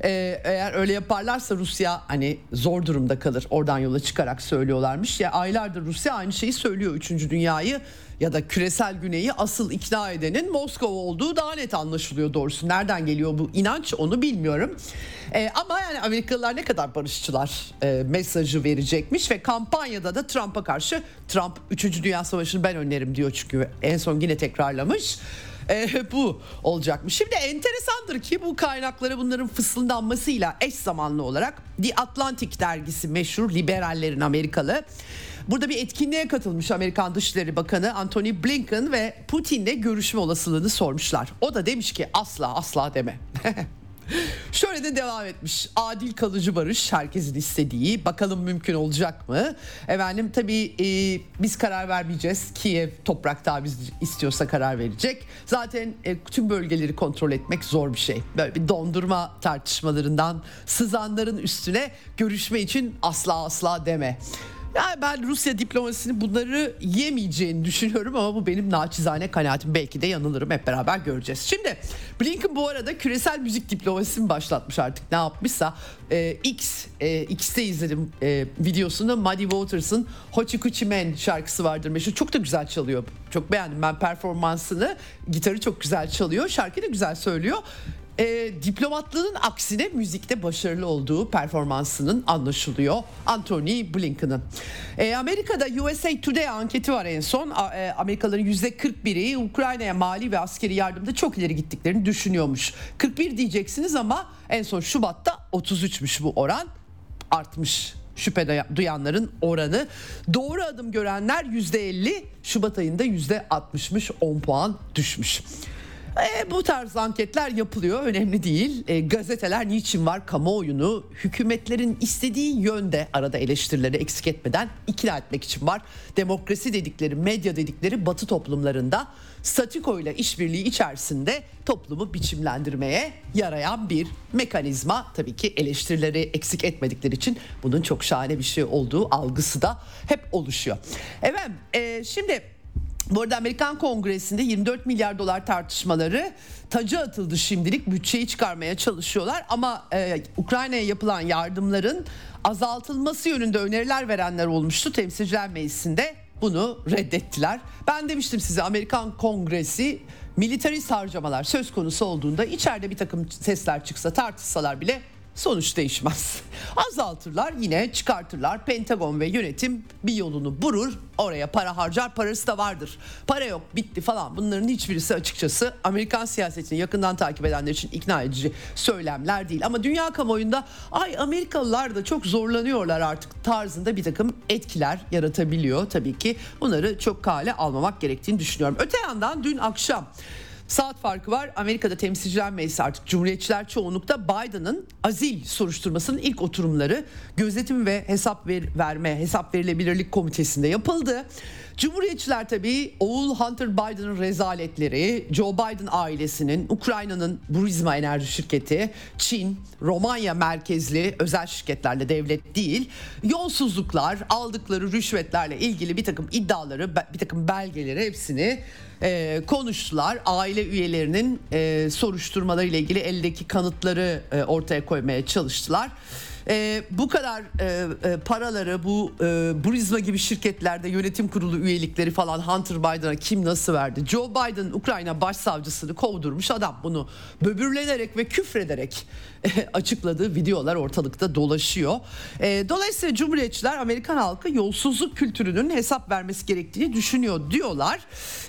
Ee, eğer öyle yaparlarsa Rusya hani zor durumda kalır. Oradan yola çıkarak söylüyorlarmış. Ya aylardır Rusya aynı şeyi söylüyor 3. dünyayı ya da küresel güneyi asıl ikna edenin Moskova olduğu daha net anlaşılıyor doğrusu. Nereden geliyor bu inanç onu bilmiyorum. Ee, ama yani Amerikalılar ne kadar barışçılar e, mesajı verecekmiş ve kampanyada da Trump'a karşı Trump 3. Dünya Savaşı'nı ben önlerim diyor çünkü en son yine tekrarlamış. E, <laughs> bu olacakmış. Şimdi enteresandır ki bu kaynakları bunların fısıldanmasıyla eş zamanlı olarak The Atlantic dergisi meşhur liberallerin Amerikalı. Burada bir etkinliğe katılmış Amerikan Dışişleri Bakanı Antony Blinken ve Putin'le görüşme olasılığını sormuşlar. O da demiş ki asla asla deme. <laughs> Şöyle de devam etmiş. Adil kalıcı barış herkesin istediği. Bakalım mümkün olacak mı? Efendim tabii e, biz karar vermeyeceğiz. Kiev toprak biz istiyorsa karar verecek. Zaten e, tüm bölgeleri kontrol etmek zor bir şey. Böyle bir dondurma tartışmalarından sızanların üstüne görüşme için asla asla deme. Yani ben Rusya diplomasisini bunları yemeyeceğini düşünüyorum ama bu benim naçizane kanaatim. Belki de yanılırım hep beraber göreceğiz. Şimdi Blinken bu arada küresel müzik diplomasisini başlatmış artık ne yapmışsa. Ee, X, e, X'te izledim e, videosunu Muddy Waters'ın Hochi Kuchi Men şarkısı vardır meşhur. Çok da güzel çalıyor. Çok beğendim ben performansını. Gitarı çok güzel çalıyor. Şarkıyı da güzel söylüyor e, diplomatlığının aksine müzikte başarılı olduğu performansının anlaşılıyor Anthony Blinken'ın. E, Amerika'da USA Today anketi var en son. A, e, Amerikalıların %41'i Ukrayna'ya mali ve askeri yardımda çok ileri gittiklerini düşünüyormuş. 41 diyeceksiniz ama en son Şubat'ta 33'müş bu oran artmış şüphe duyanların oranı. Doğru adım görenler %50, Şubat ayında %60'mış 10 puan düşmüş. E, bu tarz anketler yapılıyor önemli değil. E, gazeteler niçin var kamuoyunu hükümetlerin istediği yönde arada eleştirileri eksik etmeden ikna etmek için var. Demokrasi dedikleri medya dedikleri batı toplumlarında statiko ile işbirliği içerisinde toplumu biçimlendirmeye yarayan bir mekanizma. Tabii ki eleştirileri eksik etmedikleri için bunun çok şahane bir şey olduğu algısı da hep oluşuyor. Evet e, şimdi bu arada Amerikan Kongresi'nde 24 milyar dolar tartışmaları tacı atıldı şimdilik. Bütçeyi çıkarmaya çalışıyorlar. Ama e, Ukrayna'ya yapılan yardımların azaltılması yönünde öneriler verenler olmuştu. Temsilciler meclisinde bunu reddettiler. Ben demiştim size Amerikan Kongresi militarist harcamalar söz konusu olduğunda içeride bir takım sesler çıksa tartışsalar bile sonuç değişmez. <laughs> Azaltırlar yine çıkartırlar. Pentagon ve yönetim bir yolunu burur. Oraya para harcar parası da vardır. Para yok bitti falan bunların hiçbirisi açıkçası Amerikan siyasetini yakından takip edenler için ikna edici söylemler değil. Ama dünya kamuoyunda ay Amerikalılar da çok zorlanıyorlar artık tarzında bir takım etkiler yaratabiliyor. Tabii ki bunları çok kale almamak gerektiğini düşünüyorum. Öte yandan dün akşam Saat farkı var. Amerika'da temsilciler meclisi artık cumhuriyetçiler çoğunlukta Biden'ın azil soruşturmasının ilk oturumları gözetim ve hesap ver, verme, hesap verilebilirlik komitesinde yapıldı. Cumhuriyetçiler tabii oğul Hunter Biden'ın rezaletleri, Joe Biden ailesinin, Ukrayna'nın Burisma Enerji Şirketi, Çin, Romanya merkezli özel şirketlerle devlet değil, yolsuzluklar, aldıkları rüşvetlerle ilgili bir takım iddiaları, bir takım belgeleri hepsini e, konuştular. Aile üyelerinin e, soruşturmaları ile ilgili eldeki kanıtları e, ortaya koymaya çalıştılar. E, bu kadar e, e, paraları bu e, Burisma gibi şirketlerde yönetim kurulu üyelikleri falan Hunter Biden'a kim nasıl verdi? Joe Biden Ukrayna başsavcısını kovdurmuş adam bunu böbürlenerek ve küfrederek <laughs> açıkladığı videolar ortalıkta dolaşıyor. E, dolayısıyla Cumhuriyetçiler Amerikan halkı yolsuzluk kültürünün hesap vermesi gerektiğini düşünüyor diyorlar.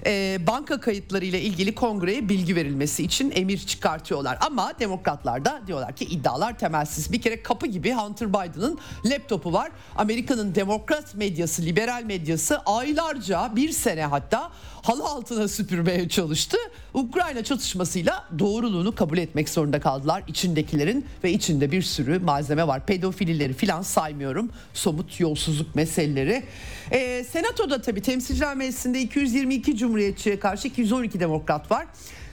E, banka kayıtları ile ilgili kongreye bilgi verilmesi için emir çıkartıyorlar. Ama demokratlar da diyorlar ki iddialar temelsiz. Bir kere kapı gibi Hunter Biden'ın laptopu var. Amerika'nın demokrat medyası, liberal medyası aylarca bir sene hatta halı altına süpürmeye çalıştı. Ukrayna çatışmasıyla doğruluğunu kabul etmek zorunda kaldılar içindekilerin ve içinde bir sürü malzeme var. Pedofilileri filan saymıyorum. Somut yolsuzluk meseleleri. Ee, Senato'da tabii temsilciler meclisinde 222 cumhuriyetçiye karşı 212 demokrat var.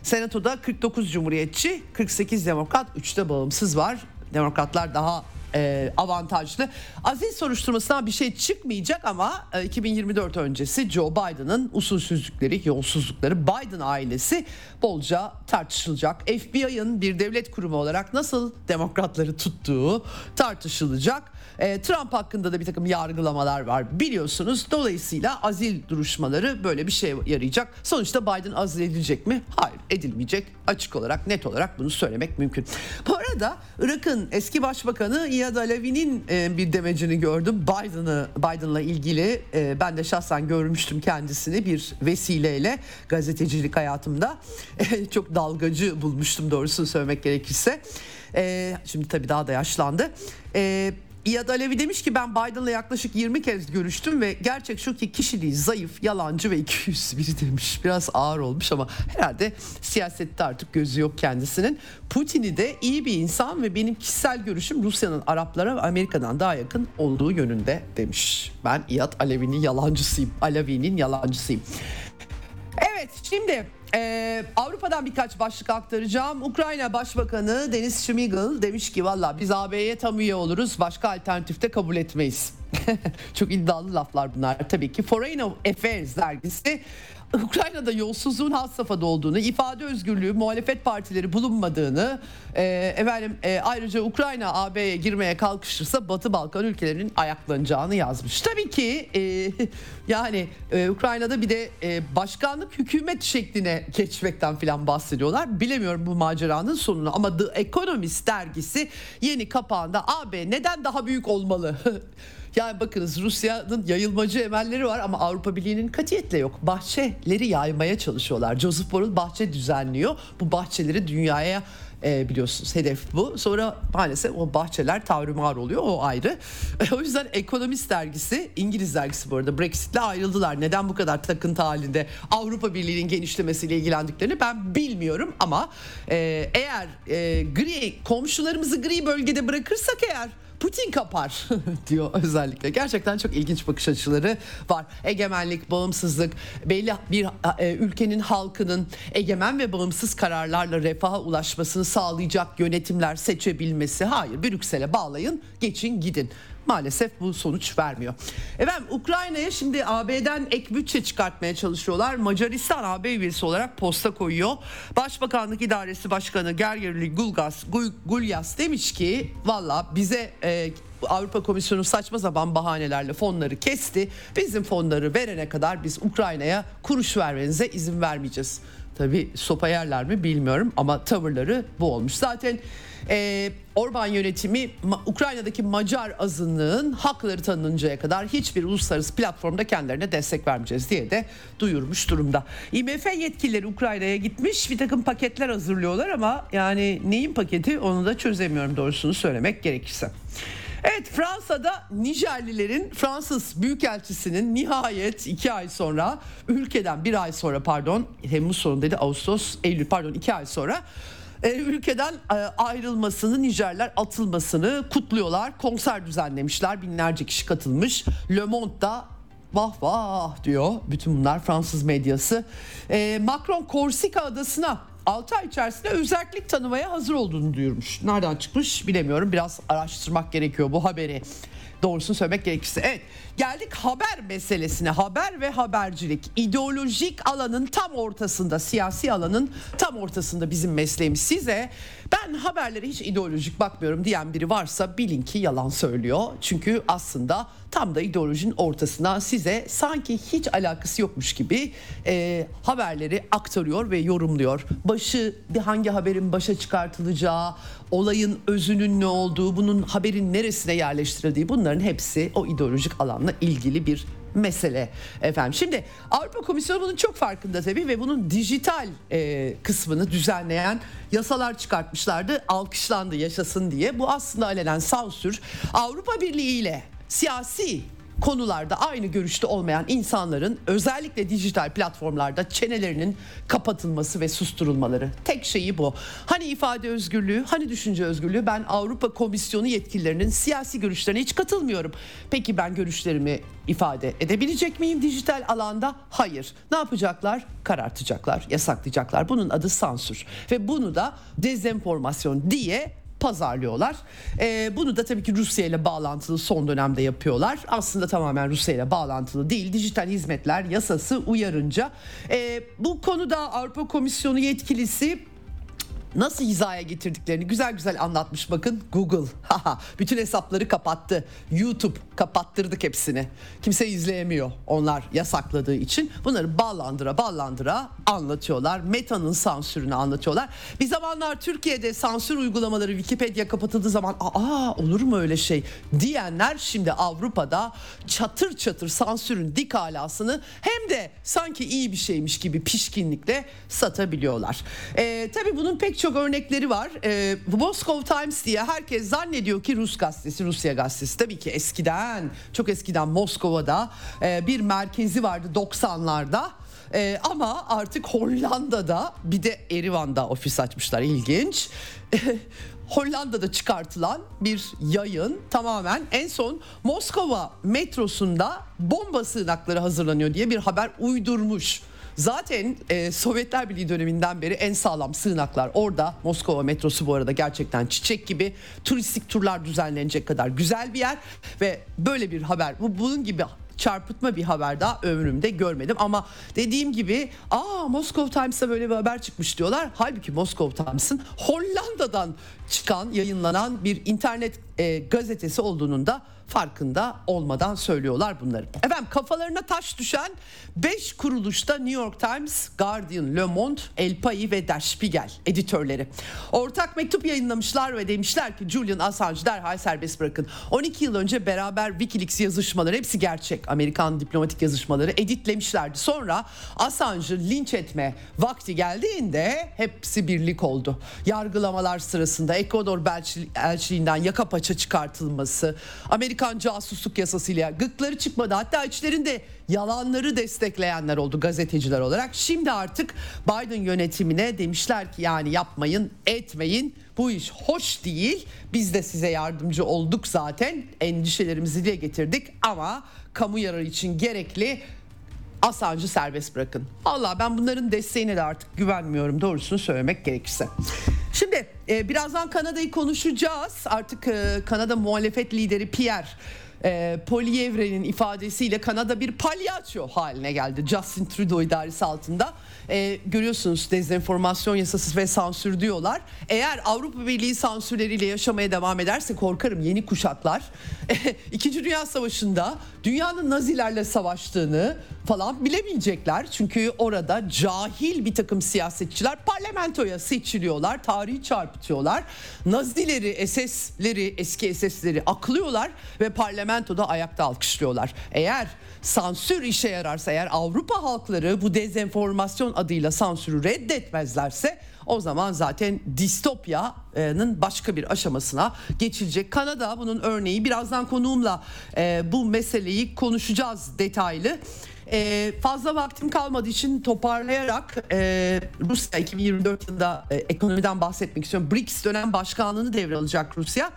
Senato'da 49 cumhuriyetçi, 48 demokrat, 3'te bağımsız var. Demokratlar daha e, avantajlı. Aziz soruşturmasından bir şey çıkmayacak ama e, 2024 öncesi Joe Biden'ın usulsüzlükleri, yolsuzlukları Biden ailesi bolca tartışılacak. FBI'ın bir devlet kurumu olarak nasıl demokratları tuttuğu tartışılacak. E, Trump hakkında da bir takım yargılamalar var biliyorsunuz. Dolayısıyla azil duruşmaları böyle bir şey yarayacak. Sonuçta Biden azil edilecek mi? Hayır edilmeyecek. Açık olarak net olarak bunu söylemek mümkün. Bu arada Irak'ın eski başbakanı Iyad Alevi'nin e, bir demecini gördüm. Biden'ı Biden'la ilgili e, ben de şahsen görmüştüm kendisini bir vesileyle gazetecilik hayatımda. E, çok dalgacı bulmuştum doğrusunu söylemek gerekirse. E, şimdi tabii daha da yaşlandı. E, İyad Alevi demiş ki ben Biden'la yaklaşık 20 kez görüştüm ve gerçek şu ki kişiliği zayıf, yalancı ve 200 biri demiş. Biraz ağır olmuş ama herhalde siyasette artık gözü yok kendisinin. Putin'i de iyi bir insan ve benim kişisel görüşüm Rusya'nın Araplara ve Amerika'dan daha yakın olduğu yönünde demiş. Ben İyad Alevi'nin yalancısıyım. Alevi'nin yalancısıyım. Evet şimdi e, Avrupa'dan birkaç başlık aktaracağım. Ukrayna Başbakanı Deniz Şmigel demiş ki valla biz AB'ye tam üye oluruz başka alternatifte kabul etmeyiz. <laughs> Çok iddialı laflar bunlar tabii ki. Foreign Affairs dergisi Ukrayna'da yolsuzluğun has safhada olduğunu, ifade özgürlüğü, muhalefet partileri bulunmadığını, e, efendim e, ayrıca Ukrayna AB'ye girmeye kalkışırsa Batı Balkan ülkelerinin ayaklanacağını yazmış. Tabii ki e, <laughs> yani e, Ukrayna'da bir de e, başkanlık hükümet şekline geçmekten filan bahsediyorlar. Bilemiyorum bu maceranın sonunu ama The Economist dergisi yeni kapağında AB neden daha büyük olmalı? <laughs> Yani bakınız Rusya'nın yayılmacı emelleri var ama Avrupa Birliği'nin katiyetle yok. Bahçeleri yaymaya çalışıyorlar. Joseph Borrell bahçe düzenliyor. Bu bahçeleri dünyaya e, biliyorsunuz hedef bu. Sonra maalesef o bahçeler tavrımar oluyor o ayrı. <laughs> o yüzden Ekonomist dergisi İngiliz dergisi bu arada Brexit'le ayrıldılar. Neden bu kadar takıntı halinde Avrupa Birliği'nin genişlemesiyle ilgilendiklerini ben bilmiyorum ama e, eğer e, gri komşularımızı gri bölgede bırakırsak eğer Putin kapar <laughs> diyor özellikle. Gerçekten çok ilginç bakış açıları var. Egemenlik, bağımsızlık, belli bir e, ülkenin halkının egemen ve bağımsız kararlarla refaha ulaşmasını sağlayacak yönetimler seçebilmesi. Hayır, Brüksel'e bağlayın, geçin gidin. Maalesef bu sonuç vermiyor. Efendim Ukrayna'ya şimdi AB'den ek bütçe çıkartmaya çalışıyorlar. Macaristan AB üyesi olarak posta koyuyor. Başbakanlık İdaresi Başkanı Gergerli Gulgas, Gul, Gulyas demiş ki valla bize e, Avrupa Komisyonu saçma sapan bahanelerle fonları kesti. Bizim fonları verene kadar biz Ukrayna'ya kuruş vermenize izin vermeyeceğiz. Tabi sopa yerler mi bilmiyorum ama tavırları bu olmuş. Zaten e, Orban yönetimi Ukrayna'daki Macar azınlığın hakları tanınıncaya kadar hiçbir uluslararası platformda kendilerine destek vermeyeceğiz diye de duyurmuş durumda. IMF yetkilileri Ukrayna'ya gitmiş bir takım paketler hazırlıyorlar ama yani neyin paketi onu da çözemiyorum doğrusunu söylemek gerekirse. Evet Fransa'da Nijerlilerin Fransız Büyükelçisinin nihayet iki ay sonra ülkeden bir ay sonra pardon Temmuz sonundaydı Ağustos Eylül pardon iki ay sonra e, ülkeden e, ayrılmasını Nijerler atılmasını kutluyorlar. Konser düzenlemişler binlerce kişi katılmış. Le Monde'da vah vah diyor. Bütün bunlar Fransız medyası. E, Macron Korsika adasına 6 ay içerisinde özellik tanımaya hazır olduğunu duyurmuş. Nereden çıkmış bilemiyorum. Biraz araştırmak gerekiyor bu haberi. Doğrusunu söylemek gerekirse. Evet geldik haber meselesine. Haber ve habercilik. ideolojik alanın tam ortasında, siyasi alanın tam ortasında bizim mesleğimiz. Size ben haberlere hiç ideolojik bakmıyorum diyen biri varsa bilin ki yalan söylüyor. Çünkü aslında tam da ideolojinin ortasına size sanki hiç alakası yokmuş gibi e, haberleri aktarıyor ve yorumluyor. Başı bir hangi haberin başa çıkartılacağı, olayın özünün ne olduğu, bunun haberin neresine yerleştirildiği bunların hepsi o ideolojik alanla ilgili bir mesele efendim. Şimdi Avrupa Komisyonu bunun çok farkında tabii ve bunun dijital e, kısmını düzenleyen yasalar çıkartmışlardı. Alkışlandı yaşasın diye. Bu aslında alenen sansür Avrupa Birliği ile siyasi konularda aynı görüşte olmayan insanların özellikle dijital platformlarda çenelerinin kapatılması ve susturulmaları. Tek şeyi bu. Hani ifade özgürlüğü, hani düşünce özgürlüğü ben Avrupa Komisyonu yetkililerinin siyasi görüşlerine hiç katılmıyorum. Peki ben görüşlerimi ifade edebilecek miyim dijital alanda? Hayır. Ne yapacaklar? Karartacaklar, yasaklayacaklar. Bunun adı sansür. Ve bunu da dezenformasyon diye pazarlıyorlar. Ee, bunu da tabii ki Rusya ile bağlantılı son dönemde yapıyorlar. Aslında tamamen Rusya ile bağlantılı değil. Dijital hizmetler yasası uyarınca. Ee, bu konuda Avrupa Komisyonu yetkilisi nasıl hizaya getirdiklerini güzel güzel anlatmış bakın Google. <laughs> Haha, Bütün hesapları kapattı. YouTube kapattırdık hepsini. Kimse izleyemiyor onlar yasakladığı için. Bunları bağlandıra bağlandıra anlatıyorlar. Meta'nın sansürünü anlatıyorlar. Bir zamanlar Türkiye'de sansür uygulamaları Wikipedia kapatıldığı zaman aa olur mu öyle şey diyenler şimdi Avrupa'da çatır çatır sansürün dik alasını hem de sanki iyi bir şeymiş gibi pişkinlikle satabiliyorlar. Ee, tabii bunun pek çok örnekleri var. Ee, Moscow Times diye herkes zannediyor ki Rus gazetesi, Rusya gazetesi. Tabii ki eskiden, çok eskiden Moskova'da e, bir merkezi vardı 90'larda. Ee, ama artık Hollanda'da bir de Erivan'da ofis açmışlar ilginç. <laughs> Hollanda'da çıkartılan bir yayın tamamen en son Moskova metrosunda bomba sığınakları hazırlanıyor diye bir haber uydurmuş. Zaten e, Sovyetler Birliği döneminden beri en sağlam sığınaklar orada. Moskova metrosu bu arada gerçekten çiçek gibi turistik turlar düzenlenecek kadar güzel bir yer ve böyle bir haber bu bunun gibi çarpıtma bir haber daha ömrümde görmedim ama dediğim gibi aa Moscow Times'ta böyle bir haber çıkmış diyorlar. Halbuki Moscow Times'ın Hollanda'dan çıkan yayınlanan bir internet e, gazetesi olduğunun da farkında olmadan söylüyorlar bunları. Efendim kafalarına taş düşen 5 kuruluşta New York Times, Guardian, Le Monde, El País ve Der Spiegel editörleri. Ortak mektup yayınlamışlar ve demişler ki Julian Assange derhal serbest bırakın. 12 yıl önce beraber Wikileaks yazışmaları hepsi gerçek. Amerikan diplomatik yazışmaları editlemişlerdi. Sonra Assange'ı linç etme vakti geldiğinde hepsi birlik oldu. Yargılamalar sırasında Ekvador elçiliğinden yaka paça çıkartılması, Amerikan casusluk yasasıyla gıkları çıkmadı. Hatta içlerinde yalanları destekleyenler oldu gazeteciler olarak. Şimdi artık Biden yönetimine demişler ki yani yapmayın, etmeyin. Bu iş hoş değil. Biz de size yardımcı olduk zaten. Endişelerimizi dile getirdik ama kamu yararı için gerekli Assange'ı serbest bırakın. Allah ben bunların desteğine de artık güvenmiyorum doğrusunu söylemek gerekirse. Şimdi e, birazdan Kanada'yı konuşacağız. Artık e, Kanada muhalefet lideri Pierre e, Poilievre'nin ifadesiyle Kanada bir palyaço haline geldi. Justin Trudeau idaresi altında. E, görüyorsunuz dezenformasyon yasası ve sansür diyorlar. Eğer Avrupa Birliği sansürleriyle yaşamaya devam ederse korkarım yeni kuşaklar <laughs> İkinci Dünya Savaşı'nda dünyanın Nazilerle savaştığını falan bilemeyecekler. Çünkü orada cahil bir takım siyasetçiler parlamentoya seçiliyorlar, tarihi çarpıtıyorlar. Nazileri, SS'leri, eski SS'leri aklıyorlar ve parlamentoda ayakta alkışlıyorlar. Eğer sansür işe yararsa, eğer Avrupa halkları bu dezenformasyon adıyla sansürü reddetmezlerse o zaman zaten distopyanın başka bir aşamasına geçilecek. Kanada bunun örneği. Birazdan konuğumla e, bu meseleyi konuşacağız detaylı. E, fazla vaktim kalmadığı için toparlayarak e, Rusya 2024 yılında e, ekonomiden bahsetmek istiyorum. BRICS dönem başkanlığını devralacak Rusya.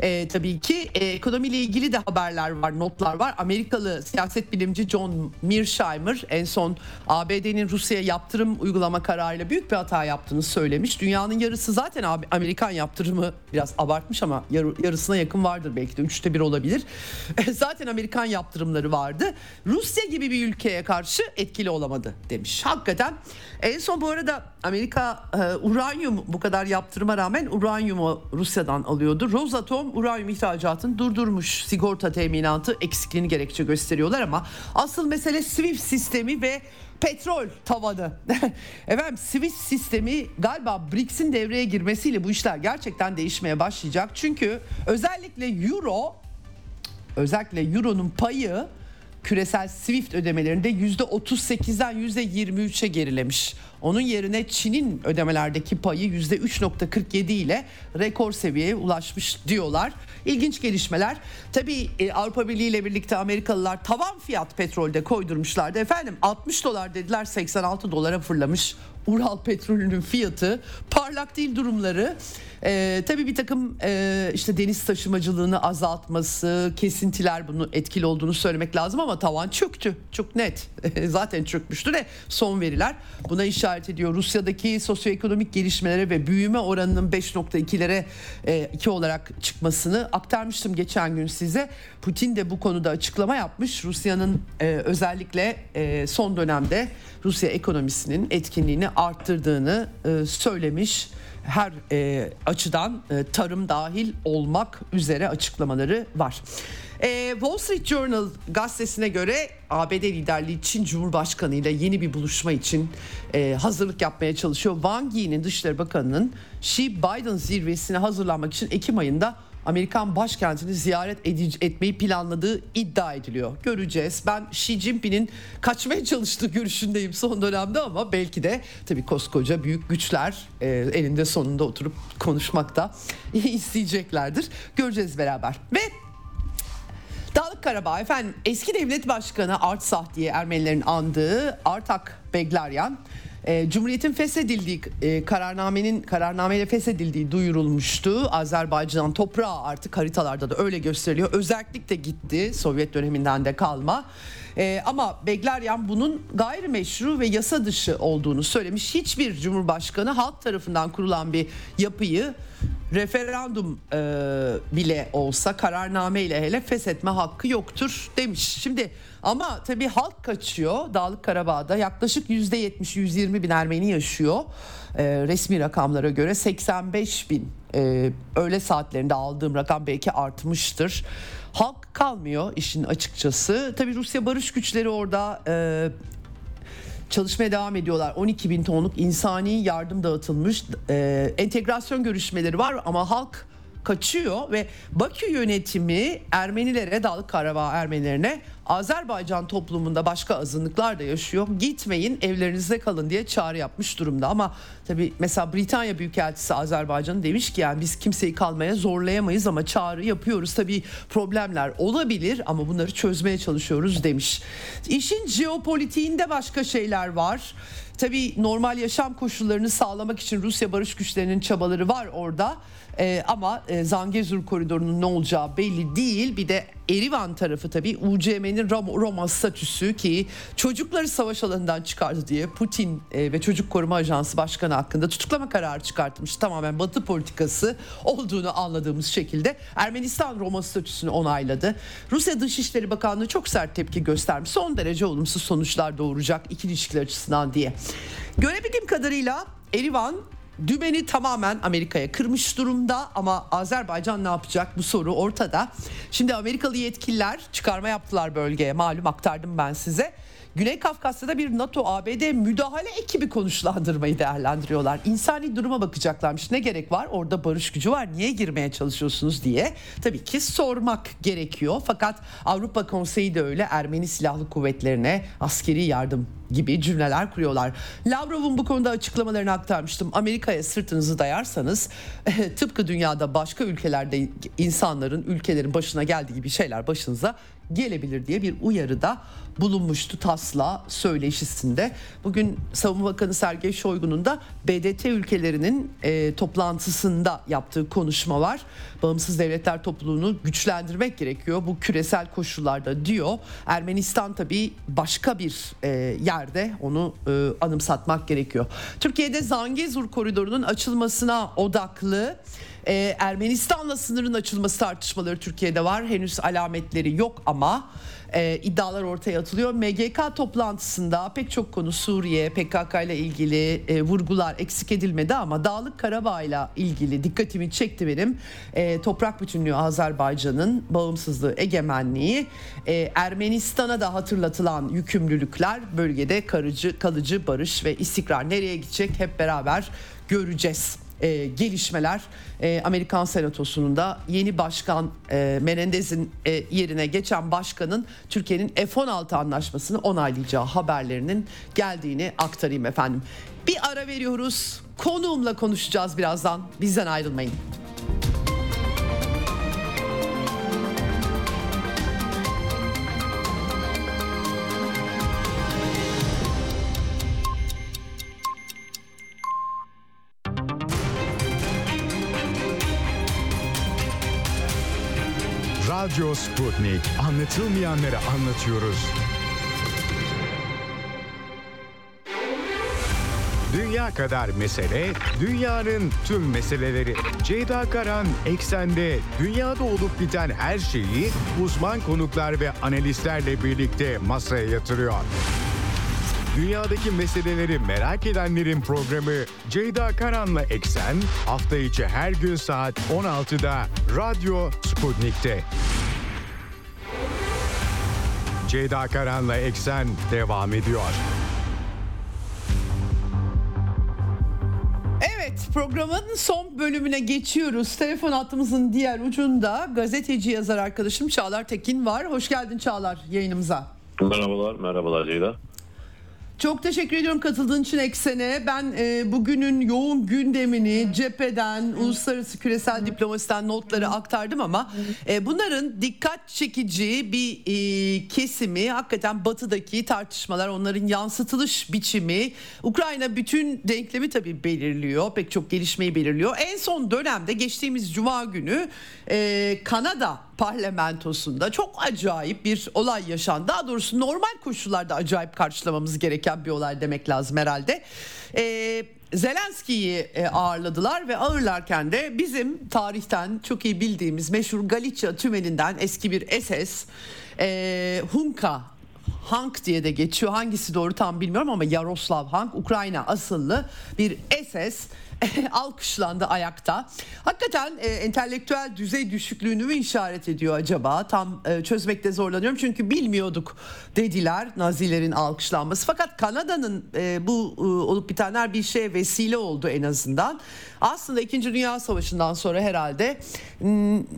E, tabii ki e, ekonomiyle ilgili de haberler var, notlar var. Amerikalı siyaset bilimci John Mearsheimer en son ABD'nin Rusya'ya yaptırım uygulama kararıyla büyük bir hata yaptığını söylemiş. Dünyanın yarısı zaten Amerikan yaptırımı biraz abartmış ama yarı- yarısına yakın vardır belki de üçte bir olabilir. <laughs> zaten Amerikan yaptırımları vardı. Rusya gibi bir ülkeye karşı etkili olamadı demiş. Hakikaten en son bu arada Amerika e, uranyum bu kadar yaptırıma rağmen uranyumu Rusya'dan alıyordu. Rosatom uranyum ihracatını durdurmuş. Sigorta teminatı eksikliğini gerekçe gösteriyorlar ama asıl mesele SWIFT sistemi ve petrol tavanı. <laughs> Efendim SWIFT sistemi galiba BRICS'in devreye girmesiyle bu işler gerçekten değişmeye başlayacak. Çünkü özellikle euro özellikle euronun payı küresel Swift ödemelerinde %38'den %23'e gerilemiş. Onun yerine Çin'in ödemelerdeki payı %3.47 ile rekor seviyeye ulaşmış diyorlar. İlginç gelişmeler. Tabii e, Avrupa Birliği ile birlikte Amerikalılar tavan fiyat petrolde koydurmuşlardı. Efendim 60 dolar dediler 86 dolara fırlamış. Ural petrolünün fiyatı parlak değil durumları. Ee, tabii bir takım e, işte deniz taşımacılığını azaltması, kesintiler bunu etkili olduğunu söylemek lazım ama tavan çöktü. Çok net. <laughs> Zaten çökmüştü de son veriler buna işaret ediyor. Rusya'daki sosyoekonomik gelişmelere ve büyüme oranının 5.2'lere e, 2 olarak çıkmasını aktarmıştım geçen gün size. Putin de bu konuda açıklama yapmış. Rusya'nın e, özellikle e, son dönemde Rusya ekonomisinin etkinliğini arttırdığını e, söylemiş her e, açıdan e, tarım dahil olmak üzere açıklamaları var. E, Wall Street Journal gazetesine göre ABD liderliği Çin Cumhurbaşkanı ile yeni bir buluşma için e, hazırlık yapmaya çalışıyor. Wang Yi'nin Dışişleri Bakanı'nın Xi-Biden zirvesine hazırlanmak için Ekim ayında Amerikan başkentini ziyaret etmeyi planladığı iddia ediliyor. Göreceğiz. Ben Xi Jinping'in kaçmaya çalıştığı görüşündeyim son dönemde ama belki de tabii koskoca büyük güçler e, elinde sonunda oturup konuşmakta <laughs> isteyeceklerdir. Göreceğiz beraber. Ve Dağlık Karabağ efendim eski devlet başkanı Artsah diye Ermenilerin andığı Artak Beglaryan e, Cumhuriyetin feshedildiği e, kararnamenin kararnameyle feshedildiği duyurulmuştu. Azerbaycan toprağı artık haritalarda da öyle gösteriliyor. Özellikle gitti Sovyet döneminden de kalma. E, ama Beglaryan bunun gayrimeşru ve yasa dışı olduğunu söylemiş. Hiçbir cumhurbaşkanı halk tarafından kurulan bir yapıyı referandum e, bile olsa kararname ile hele feshetme hakkı yoktur demiş. Şimdi ama tabii halk kaçıyor. Dağlık Karabağ'da yaklaşık %70-120 bin Ermeni yaşıyor. E, resmi rakamlara göre 85 bin e, öğle saatlerinde aldığım rakam belki artmıştır. Halk kalmıyor işin açıkçası. Tabii Rusya barış güçleri orada e, çalışmaya devam ediyorlar. 12 bin tonluk insani yardım dağıtılmış. Ee, entegrasyon görüşmeleri var ama halk kaçıyor ve Bakü yönetimi Ermenilere, Dağlık Karabağ Ermenilerine Azerbaycan toplumunda başka azınlıklar da yaşıyor. Gitmeyin evlerinizde kalın diye çağrı yapmış durumda. Ama tabii mesela Britanya Büyükelçisi Azerbaycan demiş ki yani biz kimseyi kalmaya zorlayamayız ama çağrı yapıyoruz. Tabii problemler olabilir ama bunları çözmeye çalışıyoruz demiş. İşin jeopolitiğinde başka şeyler var. Tabii normal yaşam koşullarını sağlamak için Rusya barış güçlerinin çabaları var orada. Ee, ama e, Zangezur koridorunun ne olacağı belli değil. Bir de Erivan tarafı tabii UCM'nin Roma, statüsü ki çocukları savaş alanından çıkardı diye Putin e, ve Çocuk Koruma Ajansı Başkanı hakkında tutuklama kararı çıkartmış. Tamamen Batı politikası olduğunu anladığımız şekilde Ermenistan Roma statüsünü onayladı. Rusya Dışişleri Bakanlığı çok sert tepki göstermiş. Son derece olumsuz sonuçlar doğuracak ikili ilişkiler açısından diye. Görebildiğim kadarıyla Erivan Dümeni tamamen Amerika'ya kırmış durumda ama Azerbaycan ne yapacak bu soru ortada. Şimdi Amerikalı yetkililer çıkarma yaptılar bölgeye malum aktardım ben size. Güney Kafkasya'da bir NATO-ABD müdahale ekibi konuşlandırmayı değerlendiriyorlar. İnsani duruma bakacaklarmış. Ne gerek var? Orada barış gücü var. Niye girmeye çalışıyorsunuz diye. Tabii ki sormak gerekiyor. Fakat Avrupa Konseyi de öyle Ermeni Silahlı Kuvvetlerine askeri yardım gibi cümleler kuruyorlar. Lavrov'un bu konuda açıklamalarını aktarmıştım. Amerika'ya sırtınızı dayarsanız <laughs> tıpkı dünyada başka ülkelerde insanların ülkelerin başına geldiği gibi şeyler başınıza gelebilir diye bir uyarıda bulunmuştu TAS'la söyleşisinde. Bugün Savunma Bakanı Sergey Shoigu'nun da BDT ülkelerinin e, toplantısında yaptığı konuşma var. Bağımsız devletler topluluğunu güçlendirmek gerekiyor bu küresel koşullarda diyor. Ermenistan tabii başka bir e, yerde onu e, anımsatmak gerekiyor. Türkiye'de Zangezur koridorunun açılmasına odaklı e, Ermenistan'la sınırın açılması tartışmaları Türkiye'de var. Henüz alametleri yok ama e, iddialar ortaya atılıyor. MGK toplantısında pek çok konu Suriye, PKK ile ilgili e, vurgular eksik edilmedi ama Dağlık Karabağ ile ilgili dikkatimi çekti benim. E, toprak bütünlüğü Azerbaycan'ın bağımsızlığı, egemenliği, e, Ermenistan'a da hatırlatılan yükümlülükler bölgede karıcı, kalıcı barış ve istikrar nereye gidecek hep beraber göreceğiz e, gelişmeler e, Amerikan Senatosu'nun da yeni başkan e, Menendez'in e, yerine geçen başkanın Türkiye'nin F-16 anlaşmasını onaylayacağı haberlerinin geldiğini aktarayım efendim. Bir ara veriyoruz. Konuğumla konuşacağız birazdan. Bizden ayrılmayın. Radyo Sputnik. Anlatılmayanları anlatıyoruz. Dünya kadar mesele, dünyanın tüm meseleleri. Ceyda Karan Eksen'de dünyada olup biten her şeyi uzman konuklar ve analistlerle birlikte masaya yatırıyor. Dünyadaki meseleleri merak edenlerin programı Ceyda Karan'la Eksen hafta içi her gün saat 16'da Radyo Sputnik'te. Ceyda Karan'la Eksen devam ediyor. Evet programın son bölümüne geçiyoruz. Telefon hattımızın diğer ucunda gazeteci yazar arkadaşım Çağlar Tekin var. Hoş geldin Çağlar yayınımıza. Merhabalar, merhabalar Ceyda. Çok teşekkür ediyorum katıldığın için Eksen'e. Ben e, bugünün yoğun gündemini cepheden, uluslararası küresel diplomasiden notları aktardım ama e, bunların dikkat çekici bir e, kesimi hakikaten batıdaki tartışmalar, onların yansıtılış biçimi, Ukrayna bütün denklemi tabii belirliyor, pek çok gelişmeyi belirliyor. En son dönemde geçtiğimiz Cuma günü e, Kanada parlamentosunda çok acayip bir olay yaşandı. Daha doğrusu normal koşullarda acayip karşılamamız gereken bir olay demek lazım herhalde. Ee, Zelenski'yi e, ağırladılar ve ağırlarken de bizim tarihten çok iyi bildiğimiz meşhur Galicia tümeninden eski bir SS e, Hunka Hank diye de geçiyor. Hangisi doğru tam bilmiyorum ama Yaroslav Hank Ukrayna asıllı bir SS <laughs> alkışlandı ayakta. Hakikaten e, entelektüel düzey düşüklüğünü mü işaret ediyor acaba? Tam e, çözmekte zorlanıyorum çünkü bilmiyorduk dediler Nazilerin alkışlanması. Fakat Kanada'nın e, bu e, olup bitenler bir şeye vesile oldu en azından. Aslında 2. Dünya Savaşı'ndan sonra herhalde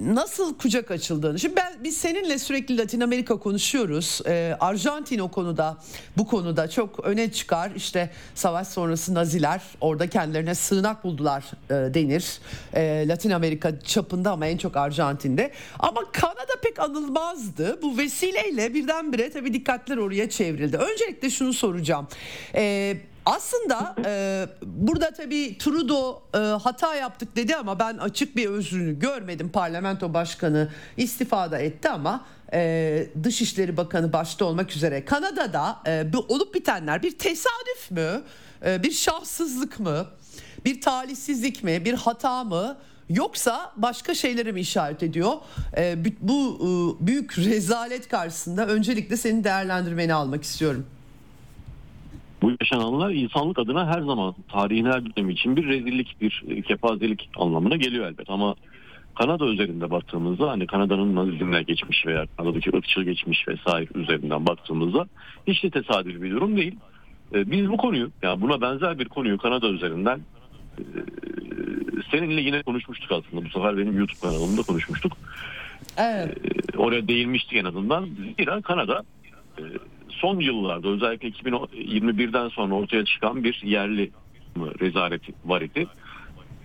nasıl kucak açıldığını. Şimdi ben biz seninle sürekli Latin Amerika konuşuyoruz. E, Arjantin o konuda bu konuda çok öne çıkar. İşte savaş sonrası Naziler orada kendilerine sığınak buldular e, denir. E, Latin Amerika çapında ama en çok Arjantin'de. Ama Kanada pek anılmazdı. Bu vesileyle birdenbire tabii dikkatler oraya çevrildi. Öncelikle şunu soracağım. E, aslında e, burada tabii Trudeau e, hata yaptık dedi ama ben açık bir özrünü görmedim. Parlamento başkanı istifada etti ama e, Dışişleri Bakanı başta olmak üzere Kanada'da e, bu olup bitenler bir tesadüf mü, e, bir şahsızlık mı, bir talihsizlik mi, bir hata mı? Yoksa başka şeylere mi işaret ediyor? E, bu- e, büyük rezalet karşısında öncelikle senin değerlendirmeni almak istiyorum. Bu yaşananlar insanlık adına her zaman tarihin her dönemi için bir rezillik, bir e, kepazelik anlamına geliyor elbet. Ama Kanada üzerinde baktığımızda hani Kanada'nın nazizmle geçmiş veya Kanada'daki ırkçı geçmiş vesaire üzerinden baktığımızda hiç de tesadüf bir durum değil. E, Biz bu konuyu, yani buna benzer bir konuyu Kanada üzerinden e, seninle yine konuşmuştuk aslında. Bu sefer benim YouTube kanalımda konuşmuştuk. Evet. Oraya değinmiştik en azından. Zira Kanada son yıllarda özellikle 2021'den sonra ortaya çıkan bir yerli rezalet var idi.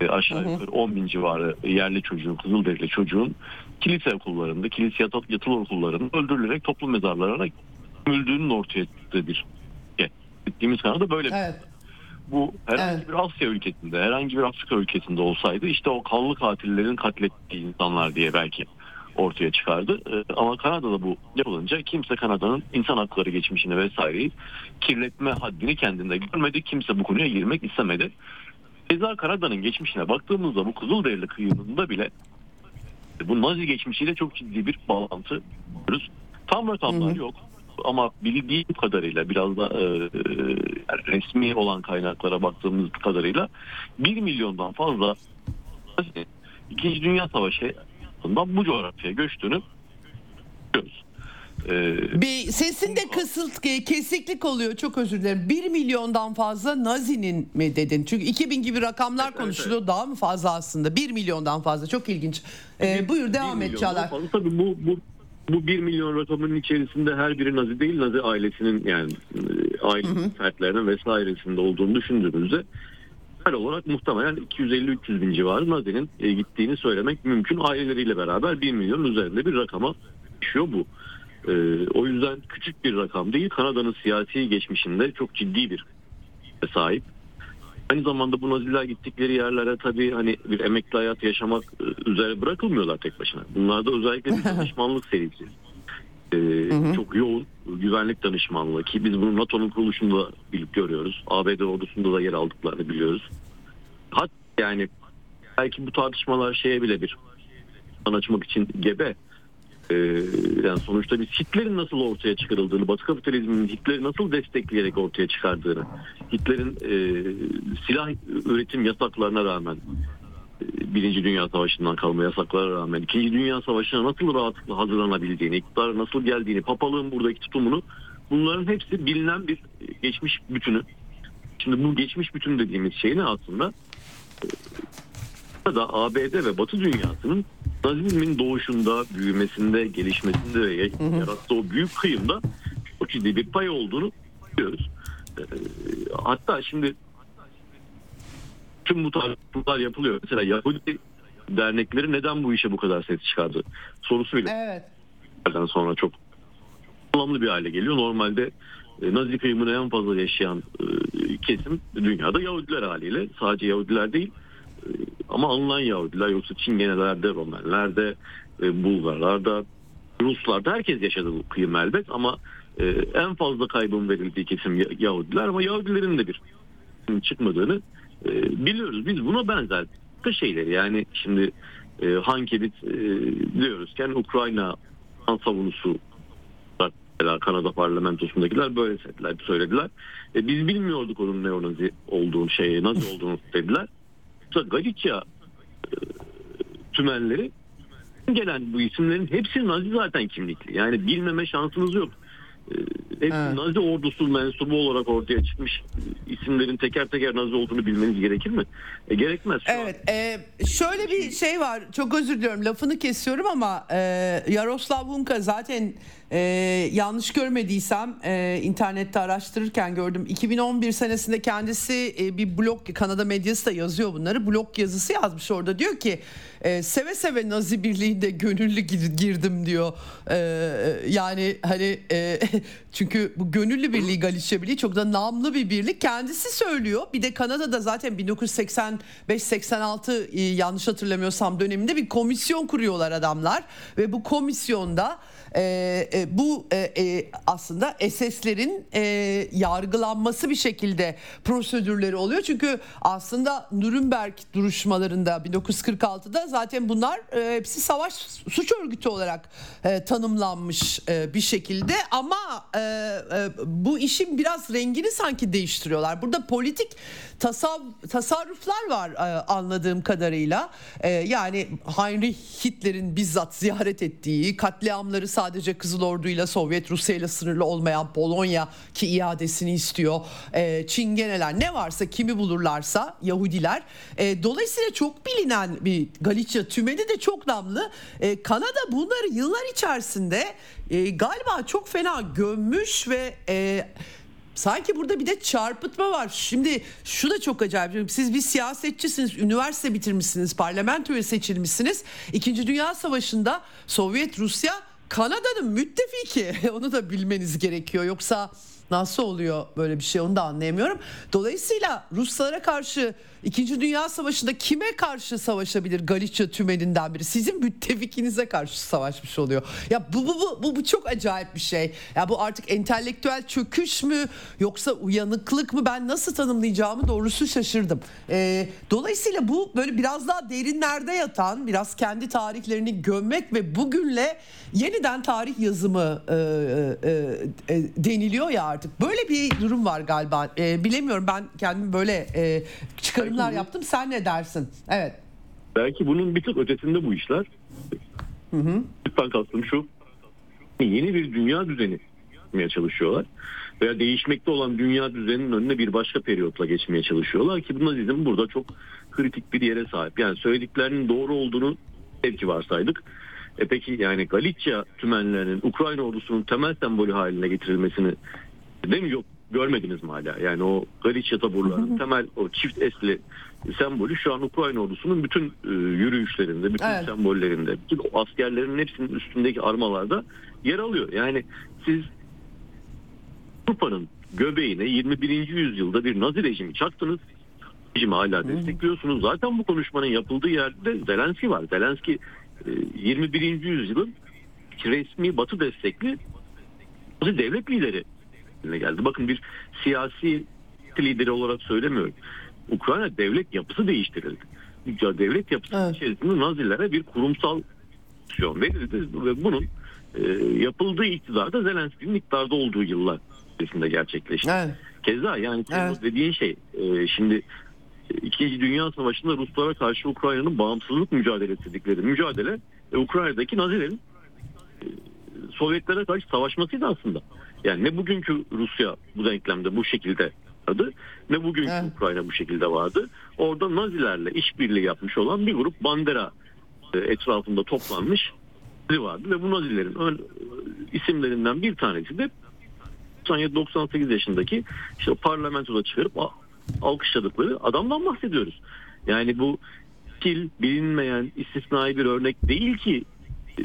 e, aşağı yukarı 10 bin civarı yerli çocuğun, Kızılderili çocuğun kilise okullarında, kilise yat- yatılı okullarında öldürülerek toplum mezarlarına gömüldüğünün ortaya çıktığı bir şey. Gittiğimiz kanalda böyle Evet. bu herhangi Evet. bir Asya ülkesinde, herhangi bir Afrika ülkesinde olsaydı işte o kanlı katillerin katlettiği insanlar diye belki ortaya çıkardı. Ee, ama Kanada'da bu yapılınca kimse Kanada'nın insan hakları geçmişini vesaireyi kirletme haddini kendinde görmedi. Kimse bu konuya girmek istemedi. Keza Kanada'nın geçmişine baktığımızda bu Kızılderili kıyımında bile bu Nazi geçmişiyle çok ciddi bir bağlantı görüyoruz. Tam rakamlar yok ama bildiğim kadarıyla biraz da e, yani resmi olan kaynaklara baktığımız kadarıyla 1 milyondan fazla İkinci Dünya Savaşı'ndan bu coğrafyaya göçtüğünü görüyoruz. E, Bir sesinde kısılt kesiklik oluyor. Çok özür dilerim. 1 milyondan fazla Nazi'nin mi dedin? Çünkü 2000 gibi rakamlar Evet, konuşuluyor. Daha mı fazla aslında? 1 milyondan fazla. Çok ilginç. Ee, buyur devam et Çağlar. Fazla. Tabii bu, bu bu 1 milyon rakamının içerisinde her biri Nazi değil Nazi ailesinin yani e, aile fertlerinin vesairesinde olduğunu düşündüğümüzde her olarak muhtemelen 250-300 bin civarı Nazi'nin e, gittiğini söylemek mümkün. Aileleriyle beraber 1 milyon üzerinde bir rakama düşüyor bu. E, o yüzden küçük bir rakam değil. Kanada'nın siyasi geçmişinde çok ciddi bir sahip. Aynı zamanda bu Naziler gittikleri yerlere tabii hani bir emekli hayat yaşamak e, üzere bırakılmıyorlar tek başına. Bunlarda özellikle bir <laughs> danışmanlık serisi. E, çok yoğun güvenlik danışmanlığı ki biz bunu NATO'nun kuruluşunda bilip görüyoruz. ABD ordusunda da yer aldıklarını biliyoruz. Hat yani belki bu tartışmalar şeye bile bir açmak için gebe. Ee, yani sonuçta biz Hitler'in nasıl ortaya çıkarıldığını, Batı kapitalizminin Hitler'i nasıl destekleyerek ortaya çıkardığını, Hitler'in e, silah üretim yasaklarına rağmen, Birinci Dünya Savaşı'ndan kalma yasaklara rağmen, İkinci Dünya Savaşı'na nasıl rahatlıkla hazırlanabildiğini, iktidara nasıl geldiğini, papalığın buradaki tutumunu, bunların hepsi bilinen bir e, geçmiş bütünü. Şimdi bu geçmiş bütün dediğimiz şey ne aslında? da ABD ve Batı dünyasının Nazizmin doğuşunda, büyümesinde, gelişmesinde ve yarattığı o büyük kıyımda çok ciddi bir pay olduğunu biliyoruz. Ee, hatta şimdi tüm bu tartışmalar yapılıyor. Mesela Yahudi dernekleri neden bu işe bu kadar ses çıkardı sorusu bile Evet. Sonra çok anlamlı bir hale geliyor. Normalde e, Nazi kıyımını en fazla yaşayan e, kesim dünyada Yahudiler haliyle. Sadece Yahudiler değil e, ama alınan Yahudiler yoksa Çingenelerde, Romenlerde, Bulgarlarda, Ruslarda herkes yaşadı bu kıyım elbet ama en fazla kaybın verildiği kesim Ya- Yahudiler ama Yahudilerin de bir çıkmadığını e, biliyoruz. Biz buna benzer başka şeyleri yani şimdi e, Hankebit e, diyoruzken Ukrayna savunusu Kanada parlamentosundakiler böyle söylediler. söylediler. E, biz bilmiyorduk onun neonazi olduğunu, şey, nazi olduğunu dediler. Yoksa Galicia e, tümenleri gelen bu isimlerin hepsi nazi zaten kimlikli. Yani bilmeme şansınız yok. Evet. nazi ordusu mensubu olarak ortaya çıkmış isimlerin teker teker nazi olduğunu bilmeniz gerekir mi? E, gerekmez. Şu an. Evet, e, şöyle bir şey var. Çok özür diliyorum, lafını kesiyorum ama e, Yaroslav Hunka zaten e, yanlış görmediysem e, internette araştırırken gördüm. 2011 senesinde kendisi e, bir blog, Kanada medyası da yazıyor bunları. Blog yazısı yazmış orada diyor ki e, seve seve Nazi Birliği'nde gönüllü gir- girdim diyor. E, yani hani e, <laughs> çünkü bu gönüllü birliği Galicia Birliği çok da namlı bir birlik. Kendisi söylüyor. Bir de Kanada'da zaten 1985-86 e, yanlış hatırlamıyorsam döneminde bir komisyon kuruyorlar adamlar ve bu komisyonda e, e, bu e, e, aslında SS'lerin e, yargılanması bir şekilde prosedürleri oluyor. Çünkü aslında Nürnberg duruşmalarında 1946'da zaten bunlar e, hepsi savaş suç örgütü olarak e, tanımlanmış e, bir şekilde ama e, e, bu işin biraz rengini sanki değiştiriyorlar. Burada politik tasav, tasarruflar var e, anladığım kadarıyla. E, yani Heinrich Hitler'in bizzat ziyaret ettiği, katliamları sadece Kızıl Ordu'yla Sovyet Rusya ile sınırlı olmayan Polonya ki iadesini istiyor. E, Çingeneler ne varsa kimi bulurlarsa Yahudiler. E, dolayısıyla çok bilinen bir Galicia tümeni de çok namlı. E, Kanada bunları yıllar içerisinde galiba çok fena gömmüş ve e, Sanki burada bir de çarpıtma var. Şimdi şu da çok acayip. Siz bir siyasetçisiniz, üniversite bitirmişsiniz, parlamentoya seçilmişsiniz. İkinci Dünya Savaşı'nda Sovyet Rusya Kanada'nın müttefiki. <laughs> Onu da bilmeniz gerekiyor. Yoksa nasıl oluyor böyle bir şey onu da anlayamıyorum. Dolayısıyla Ruslara karşı İkinci Dünya Savaşı'nda kime karşı savaşabilir Galicia tümeninden biri? Sizin müttefikinize karşı savaşmış oluyor. Ya bu bu bu bu, bu çok acayip bir şey. Ya bu artık entelektüel çöküş mü yoksa uyanıklık mı? Ben nasıl tanımlayacağımı doğrusu şaşırdım. Ee, dolayısıyla bu böyle biraz daha derinlerde yatan, biraz kendi tarihlerini gömmek ve bugünle yeniden tarih yazımı e, e, e, deniliyor ya artık. Böyle bir durum var galiba. E, bilemiyorum ben kendim böyle e, çıkarımlar Belki yaptım. Sen ne dersin? Evet. Belki bunun bir tık ötesinde bu işler. Lütfen kastım şu. Yeni bir dünya düzeni yapmaya çalışıyorlar. Veya değişmekte olan dünya düzeninin önüne bir başka periyotla geçmeye çalışıyorlar ki bu nazizm burada çok kritik bir yere sahip. Yani söylediklerinin doğru olduğunu belki varsaydık. E peki yani Galicia tümenlerinin Ukrayna ordusunun temel sembolü haline getirilmesini değil mi yok görmediniz mi hala? Yani o Galicia taburlarının temel o çift esli sembolü şu an Ukrayna ordusunun bütün e, yürüyüşlerinde, bütün Evet. sembollerinde, bütün o askerlerin hepsinin üstündeki armalarda yer alıyor. Yani siz Avrupa'nın göbeğine 21. yüzyılda bir Nazi rejimi çaktınız. Rejimi hala destekliyorsunuz. Zaten bu konuşmanın yapıldığı yerde Zelenski var. Zelenski e, 21. yüzyılın resmi Batı destekli Nazi devlet lideri haline geldi. Bakın bir siyasi lideri olarak söylemiyorum. Ukrayna devlet yapısı değiştirildi. Ya devlet yapısı Evet. içerisinde Nazilere bir kurumsal pozisyon verildi ve bunun e, yapıldığı iktidarda Zelenski'nin iktidarda olduğu yıllar içerisinde gerçekleşti. Evet. Keza yani Evet. dediğin şey e, şimdi e, İkinci Dünya Savaşı'nda Ruslara karşı Ukrayna'nın bağımsızlık mücadelesi dedikleri mücadele e, Ukrayna'daki Nazilerin e, Sovyetlere karşı savaşmasıydı aslında. Yani ne bugünkü Rusya bu denklemde bu şekilde vardı ne bugünkü Evet. Ukrayna bu şekilde vardı. Orada Nazilerle işbirliği yapmış olan bir grup Bandera e, etrafında toplanmış vardı ve bu Nazilerin ön, e, isimlerinden bir tanesi de 97-98 yaşındaki işte parlamentoda çıkarıp alkışladıkları adamdan bahsediyoruz. Yani bu kil bilinmeyen istisnai bir örnek değil ki e,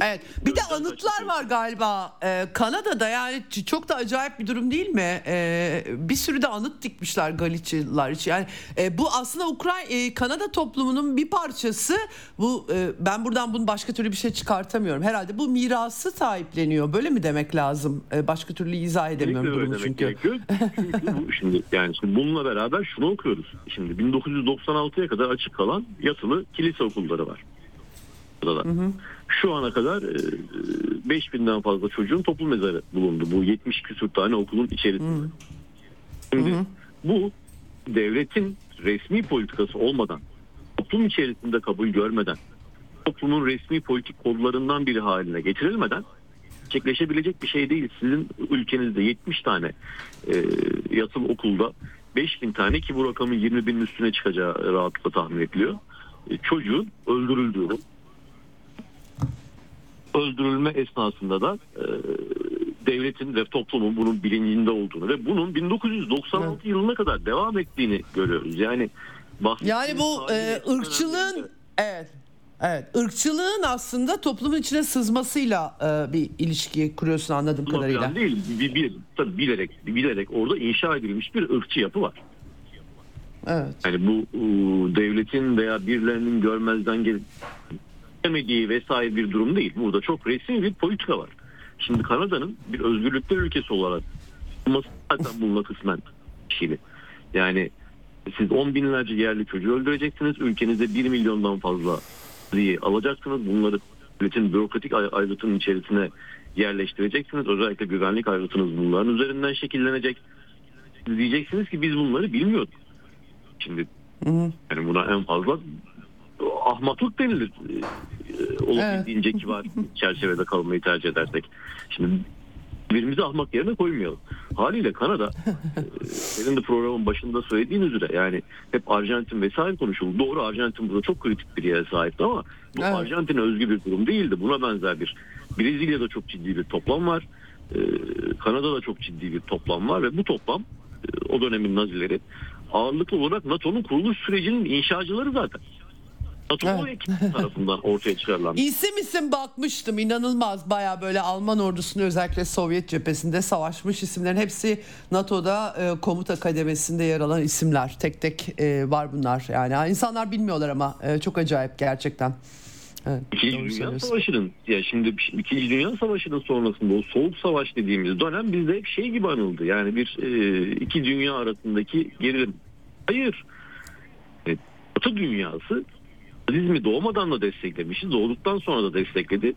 Evet. Bir de anıtlar var galiba Ee, Kanada'da yani çok da acayip bir durum değil mi? Ee, bir sürü de anıt dikmişler Galiciler için. Yani e, bu aslında Ukrayna Kanada toplumunun bir parçası. Bu e, ben buradan bunu başka türlü bir şey çıkartamıyorum. Herhalde bu mirası sahipleniyor. Böyle mi demek lazım? E, başka türlü izah edemiyorum Kesinlikle durumu çünkü. gerekiyor. <laughs> Çünkü bu şimdi yani şimdi bununla beraber şunu okuyoruz. Şimdi 1996'ya kadar açık kalan yatılı kilise okulları var. Burada da. Şu ana kadar e, 5000'den fazla çocuğun toplu mezarı bulundu. Bu 70 küsur tane okulun içerisinde. Şimdi bu devletin resmi politikası olmadan, toplum içerisinde kabul görmeden, toplumun resmi politik kodlarından biri haline getirilmeden gerçekleşebilecek bir şey değil. Sizin ülkenizde 70 tane e, yatılı okulda 5000 tane ki bu rakamın 20 binin üstüne çıkacağı rahatlıkla tahmin ediliyor. E, çocuğun öldürüldüğünü öldürülme esnasında da e, devletin ve toplumun bunun bilincinde olduğunu ve bunun 1996 yılına kadar devam ettiğini görüyoruz. Yani Yani bu e, ırkçılığın dönemde- evet Evet, ırkçılığın aslında toplumun içine sızmasıyla e, bir ilişki kuruyorsun anladığım Buna kadarıyla. değil. Bir, bir, tabii bilerek bilerek orada inşa edilmiş bir ırkçı yapı var. Evet. Yani bu e, devletin veya birilerinin görmezden gel- gelemediği vesaire bir durum değil. Burada çok resmi bir politika var. Şimdi Kanada'nın bir özgürlükler ülkesi olarak olması zaten bununla kısmen ilişkili. Yani siz on binlerce yerli çocuğu öldüreceksiniz. Ülkenizde bir milyondan fazla diye alacaksınız. Bunları devletin bürokratik ay- ayrıtının içerisine yerleştireceksiniz. Özellikle güvenlik ayrıtınız bunların üzerinden şekillenecek. Siz diyeceksiniz ki biz bunları bilmiyorduk. Şimdi yani buna en fazla ahmaklık denilir. Ee, olabildiğince kibar çerçevede kalmayı tercih edersek. Şimdi birbirimizi ahmak yerine koymayalım. Haliyle Kanada e, senin de programın başında söylediğin üzere yani hep Arjantin vesaire konuşuldu. Doğru Arjantin burada çok kritik bir yere sahipti ama bu Evet. Arjantin'e özgü bir durum değildi. Buna benzer bir Brezilya'da çok ciddi bir toplam var. e, Kanada'da çok ciddi bir toplam var ve bu toplam e, o dönemin Nazileri ağırlıklı olarak NATO'nun kuruluş sürecinin inşacıları zaten. O Evet. ekip tarafından ortaya çıkarılan. İsim isim bakmıştım inanılmaz baya böyle Alman ordusunu özellikle Sovyet cephesinde savaşmış isimlerin hepsi NATO'da e, komuta kademesinde yer alan isimler tek tek e, var bunlar yani insanlar bilmiyorlar ama e, çok acayip gerçekten. Evet, İkinci Dünya. Savaşı'nın ya şimdi İkinci Dünya Savaşı'nın sonrasında o soğuk savaş dediğimiz dönem bizde hep şey gibi anıldı. Yani bir e, iki dünya arasındaki gerilim. Hayır. E, Batı dünyası Nazizmi doğmadan da desteklemişiz. Doğduktan sonra da destekledi.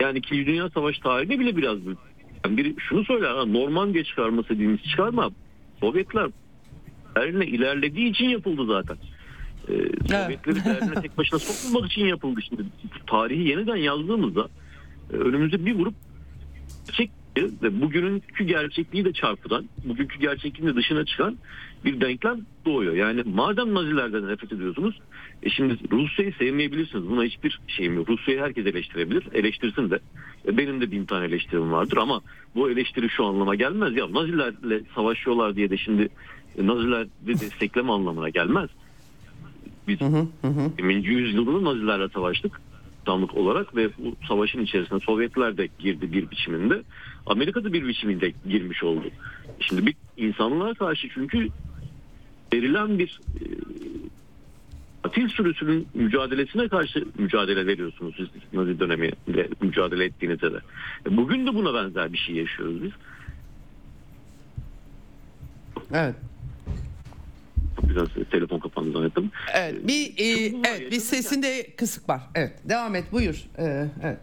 Yani İkinci Dünya Savaşı tarihine bile biraz bir, yani biri şunu söyler. Ha, Normandiya çıkarması dediğimiz çıkarma. Sovyetler Berlin'e ilerlediği için yapıldı zaten. Ee, Sovyetleri Berlin'e <laughs> tek başına sokmamak için yapıldı. Şimdi tarihi yeniden yazdığımızda e, önümüzde bir grup gerçek ve bugününkü gerçekliği de çarpıdan, bugünkü gerçekliğin de dışına çıkan bir denklem doğuyor. Yani madem Nazilerden nefret ediyorsunuz, e şimdi Rusya'yı sevmeyebilirsiniz. Buna hiçbir şeyim yok. Rusya'yı herkes eleştirebilir. Eleştirsin de. E benim de bin tane eleştirim vardır ama bu eleştiri şu anlama gelmez. Ya Nazilerle savaşıyorlar diye de şimdi e, Naziler de destekleme anlamına gelmez. Biz 20. yüzyılda Nazilerle savaştık insanlık olarak ve bu savaşın içerisine Sovyetler de girdi bir biçiminde. Amerika da bir biçiminde girmiş oldu. Şimdi bir insanlığa karşı çünkü verilen bir e, sürüsünün mücadelesine karşı mücadele veriyorsunuz siz Nazi döneminde mücadele ettiğinizde de. Bugün de buna benzer bir şey yaşıyoruz biz. Evet. Biraz telefon kapandı zannettim. Evet bir e, evet bir sesinde kısık var. Evet devam et buyur. Ee, evet.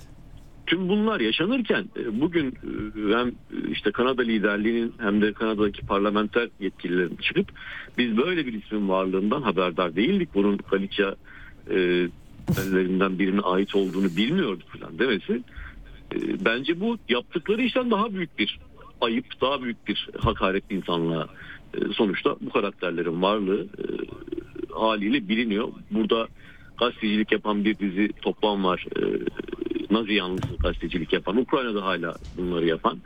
Tüm bunlar yaşanırken e, bugün e, hem e, işte Kanada liderliğinin hem de Kanada'daki parlamenter yetkililerin çıkıp biz böyle bir ismin varlığından haberdar değildik. Bunun Galicia e, ellerinden birine ait olduğunu bilmiyorduk falan demesi. e, bence bu yaptıkları işten daha büyük bir ayıp, daha büyük bir hakaret insanlığa. Sonuçta bu karakterlerin varlığı e, haliyle biliniyor. Burada gazetecilik yapan bir dizi toplam var. E, Nazi yanlısı gazetecilik yapan, Ukrayna'da hala bunları yapan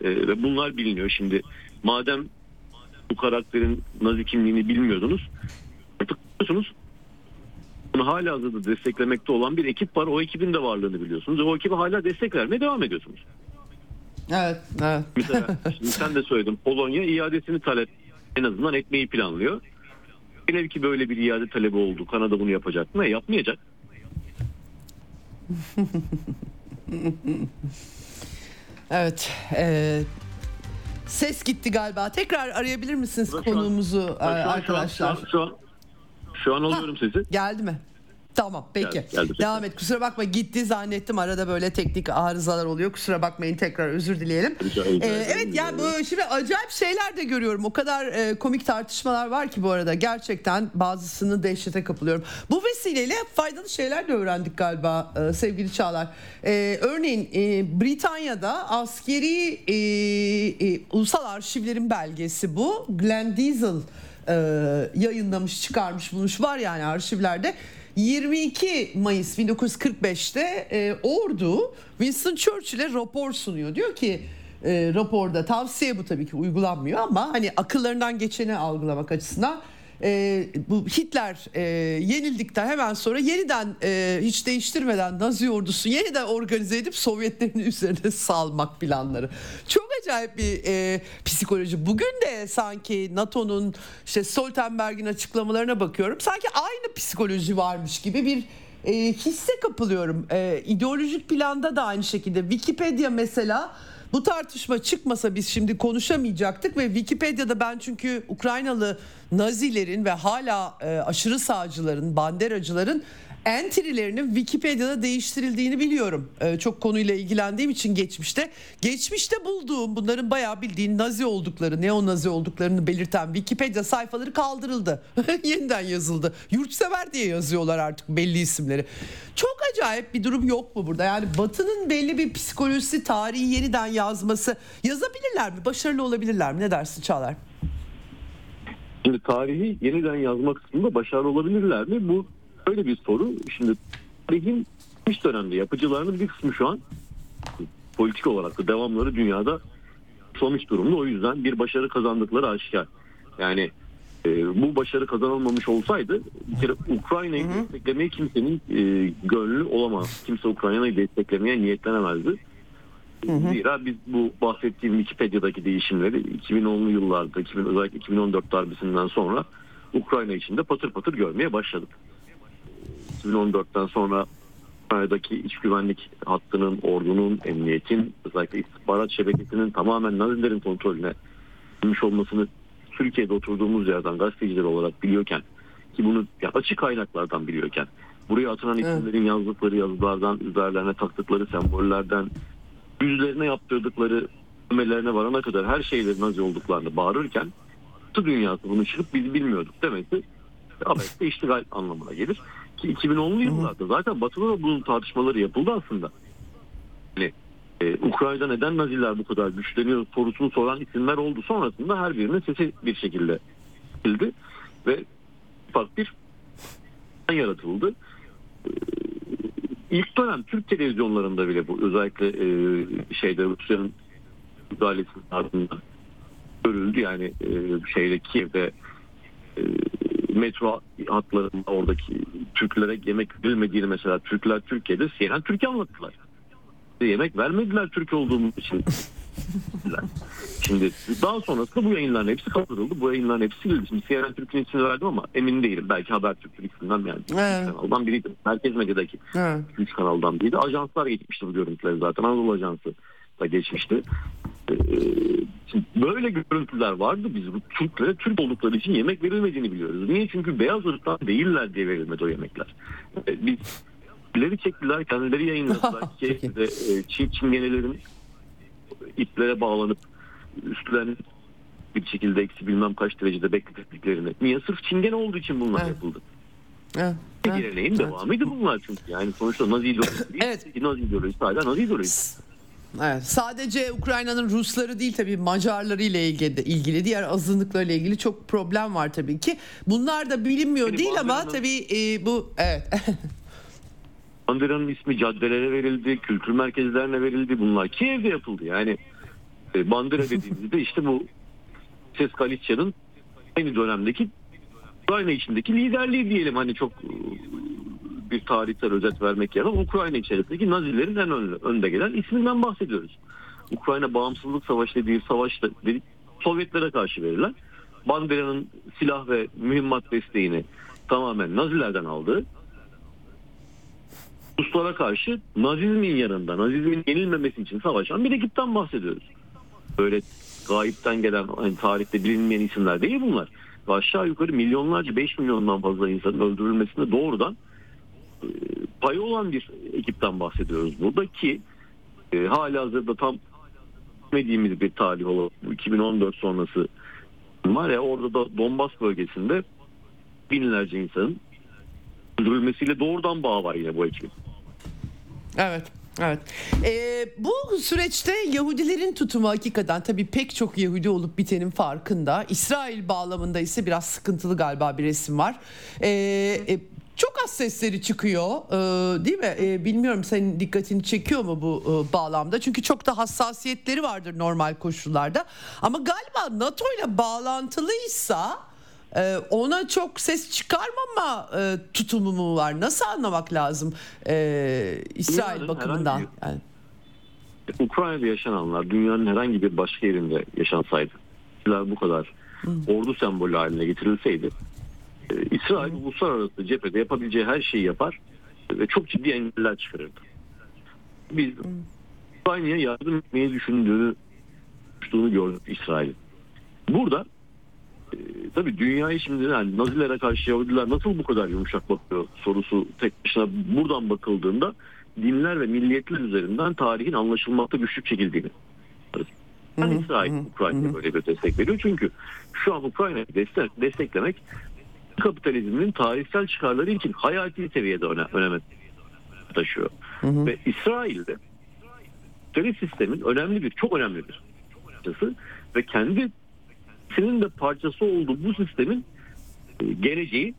E, ve bunlar biliniyor. Şimdi madem bu karakterin Nazi kimliğini bilmiyordunuz artık biliyorsunuz bunu hala hazırda desteklemekte olan bir ekip var. O ekibin de varlığını biliyorsunuz ve o ekibe hala destek vermeye devam ediyorsunuz. Evet, evet. Mesela <laughs> şimdi sen de söyledin Polonya iadesini talep en azından etmeyi planlıyor. Velev ki böyle bir iade talebi oldu. Kanada bunu yapacak mı? E, Yapmayacak. <laughs> Evet. e, ses gitti galiba. Tekrar arayabilir misiniz Şu an- konuğumuzu e, Şu an- şu an- arkadaşlar? Şu an, şu an, şu an alıyorum sesi. Geldi mi? Tamam peki. Geldi, geldi. Devam et. Kusura bakma gitti zannettim. Arada böyle teknik arızalar oluyor. Kusura bakmayın tekrar özür dileyelim. Rica. Ee, evet yani bu şimdi acayip şeyler de görüyorum. O kadar e, komik tartışmalar var ki bu arada. Gerçekten bazısını dehşete kapılıyorum. Bu vesileyle faydalı şeyler de öğrendik galiba e, sevgili Çağlar. E, örneğin e, Britanya'da askeri e, e, ulusal arşivlerin belgesi bu. Glenn Diesel e, yayınlamış çıkarmış bulmuş var yani arşivlerde 22 Mayıs 1945'te e, ordu Winston Churchill'e rapor sunuyor. Diyor ki e, raporda tavsiye bu tabii ki uygulanmıyor ama hani akıllarından geçeni algılamak açısından e, bu Hitler e, yenildikten hemen sonra yeniden e, hiç değiştirmeden Nazi ordusu yeniden organize edip Sovyetlerin <laughs> üzerine salmak planları. Çok acayip bir e, psikoloji. Bugün de sanki NATO'nun işte Stoltenberg'in açıklamalarına bakıyorum. Sanki aynı psikoloji varmış gibi bir e, hisse kapılıyorum. E, ideolojik planda da aynı şekilde. Wikipedia mesela bu tartışma çıkmasa biz şimdi konuşamayacaktık ve Wikipedia'da ben çünkü Ukraynalı Nazilerin ve hala e, aşırı sağcıların, banderacıların entrilerinin Wikipedia'da değiştirildiğini biliyorum. E, çok konuyla ilgilendiğim için geçmişte. Geçmişte bulduğum bunların bayağı bildiğin Nazi oldukları, neo-Nazi olduklarını belirten Wikipedia sayfaları kaldırıldı. <laughs> Yeniden yazıldı. Yurtsever diye yazıyorlar artık belli isimleri. Çok acayip bir durum yok mu burada? Yani Batı'nın belli bir psikolojisi, tarihi yeniden yazması yazabilirler mi? Başarılı olabilirler mi? Ne dersin Çağlar? Şimdi tarihi yeniden yazma kısmında başarılı olabilirler mi? Bu öyle bir soru. Şimdi tarihin geçmiş dönemde yapıcılarının bir kısmı şu an politik olarak da devamları dünyada sonuç durumda. O yüzden bir başarı kazandıkları aşikar. Yani e, bu başarı kazanılmamış olsaydı bir kere Ukrayna'yı desteklemeye kimsenin e, gönlü olamaz. Kimse Ukrayna'yı desteklemeye niyetlenemezdi. Zira biz bu bahsettiğim Wikipedia'daki değişimleri 2010'lu yıllarda, 2000, özellikle 2014 darbesinden sonra Ukrayna içinde patır patır görmeye başladık. 2014'ten sonra Ukrayna'daki iç güvenlik hattının, ordunun, emniyetin, özellikle istihbarat şebekesinin tamamen Nazilerin kontrolüne girmiş olmasını Türkiye'de oturduğumuz yerden gazeteciler olarak biliyorken ki bunu ya açık kaynaklardan biliyorken buraya atılan Evet. isimlerin yazdıkları yazılardan, üzerlerine taktıkları sembollerden, yüzlerine yaptırdıkları ömelerine varana kadar her şeylerin Nazi olduklarını bağırırken Batı dünyası bunu çıkıp biz bilmiyorduk demesi Amerika'da iştigal anlamına gelir. Ki 2010'lu yıllarda zaten Batı'da da bunun tartışmaları yapıldı aslında. Hani, e, Ukrayna'da neden Naziler bu kadar güçleniyor sorusunu soran isimler oldu. Sonrasında her birinin sesi bir şekilde bildi ve ufak bir yaratıldı. E, İlk dönem Türk televizyonlarında bile bu özellikle e, şeyde Rusya'nın müdahalesinin ardından görüldü. Yani e, şeyde Kiev'de e, metro hatlarında oradaki Türklere yemek verilmediğini mesela Türkler Türkiye'de CNN Türkiye anlattılar. Yemek vermediler Türk olduğumuz için. <laughs> Şimdi daha sonrasında bu yayınların hepsi kaldırıldı. Bu yayınların hepsi silindi. Şimdi CNN Türk'ün ismini verdim ama emin değilim. Belki Habertürk'ün isminden yani. Evet. Kanaldan biriydi. Merkez medyadaki Evet. 3 kanaldan biriydi. Ajanslar geçmişti bu görüntüleri zaten. Anadolu Ajansı da geçmişti. Ee, böyle görüntüler vardı. Biz bu Türklere Türk oldukları için yemek verilmediğini biliyoruz. Niye? Çünkü beyaz ırktan değiller diye verilmedi o yemekler. Ee, biz ileri çektiler, kendileri yayınladılar. <laughs> E, Çin çingenelerin iplere bağlanıp üstlerine bir şekilde eksi bilmem kaç derecede beklettiklerini. Niye? Sırf çingene olduğu için bunlar Evet. yapıldı. Evet. geleneğin Evet. devamıydı bunlar çünkü. Yani sonuçta Nazi ideolojisi değil. Evet. Nazi ideolojisi hala Nazi ideolojisi. Evet, sadece Ukrayna'nın Rusları değil tabii Macarları ile ilgili, ilgili diğer azınlıklarla ilgili çok problem var tabii ki. Bunlar da bilinmiyor Yani değil ama tabii e, bu evet. <laughs> Bandera'nın ismi caddelere verildi, kültür merkezlerine verildi. Bunlar Kiev'de yapıldı. Yani e, Bandera dediğimizde işte bu Ses Galicia'nın aynı dönemdeki Ukrayna içindeki liderliği diyelim. Hani çok bir tarihsel özet vermek yerine Ukrayna içerisindeki Nazilerin en ön- önde gelen isminden bahsediyoruz. Ukrayna Bağımsızlık Savaşı dediği savaşta dedik, Sovyetlere karşı verilen Bandera'nın silah ve mühimmat desteğini tamamen Nazilerden aldığı Ruslara karşı Nazizmin yanında, Nazizmin yenilmemesi için savaşan bir ekipten bahsediyoruz. Böyle gayipten gelen hani tarihte bilinmeyen isimler değil bunlar. Ve aşağı yukarı milyonlarca 5 milyondan fazla insanın öldürülmesinde doğrudan payı olan bir ekipten bahsediyoruz burada ki e, hala hazırda tam bilmediğimiz bir tarih olan bu 2014 sonrası var ya orada da Donbas bölgesinde binlerce insanın öldürülmesiyle doğrudan bağ var yine bu ekibin. Evet. Evet. Ee, bu süreçte Yahudilerin tutumu hakikaten tabii pek çok Yahudi olup bitenin farkında. İsrail bağlamında ise biraz sıkıntılı galiba bir resim var. Ee, e, çok az sesleri çıkıyor ee, değil mi? Ee, bilmiyorum senin dikkatini çekiyor mu bu e, bağlamda? Çünkü çok da hassasiyetleri vardır normal koşullarda. Ama galiba NATO ile bağlantılıysa e, ona çok ses çıkarmama e, tutumu mu var? Nasıl anlamak lazım e, İsrail Dünyanın bakımından? herhangi Yani, Ukrayna'da yaşananlar dünyanın herhangi bir başka yerinde yaşansaydı, İsrail bu kadar ordu sembolü haline getirilseydi, e, İsrail uluslararası cephede yapabileceği her şeyi yapar ve çok ciddi engeller çıkarırdı. Biz Ukrayna'ya yardım etmeyi düşündüğünü düşündüğünü gördük İsrail'in. Burada e, tabii dünyayı şimdi yani Nazilere karşı Yahudiler nasıl bu kadar yumuşak bakıyor sorusu tek başına buradan bakıldığında dinler ve milliyetler üzerinden tarihin anlaşılmakta güçlük çekildiğini. Yani İsrail Ukrayna'ya böyle bir destek veriyor. Çünkü şu an Ukrayna'yı destek, desteklemek kapitalizmin tarihsel çıkarları için hayati seviyede öne, öneme taşıyor. Ve İsrail'de kapitalist sistemin önemli bir, çok önemli bir parçası ve kendi senin de parçası olduğu bu sistemin e, geleceği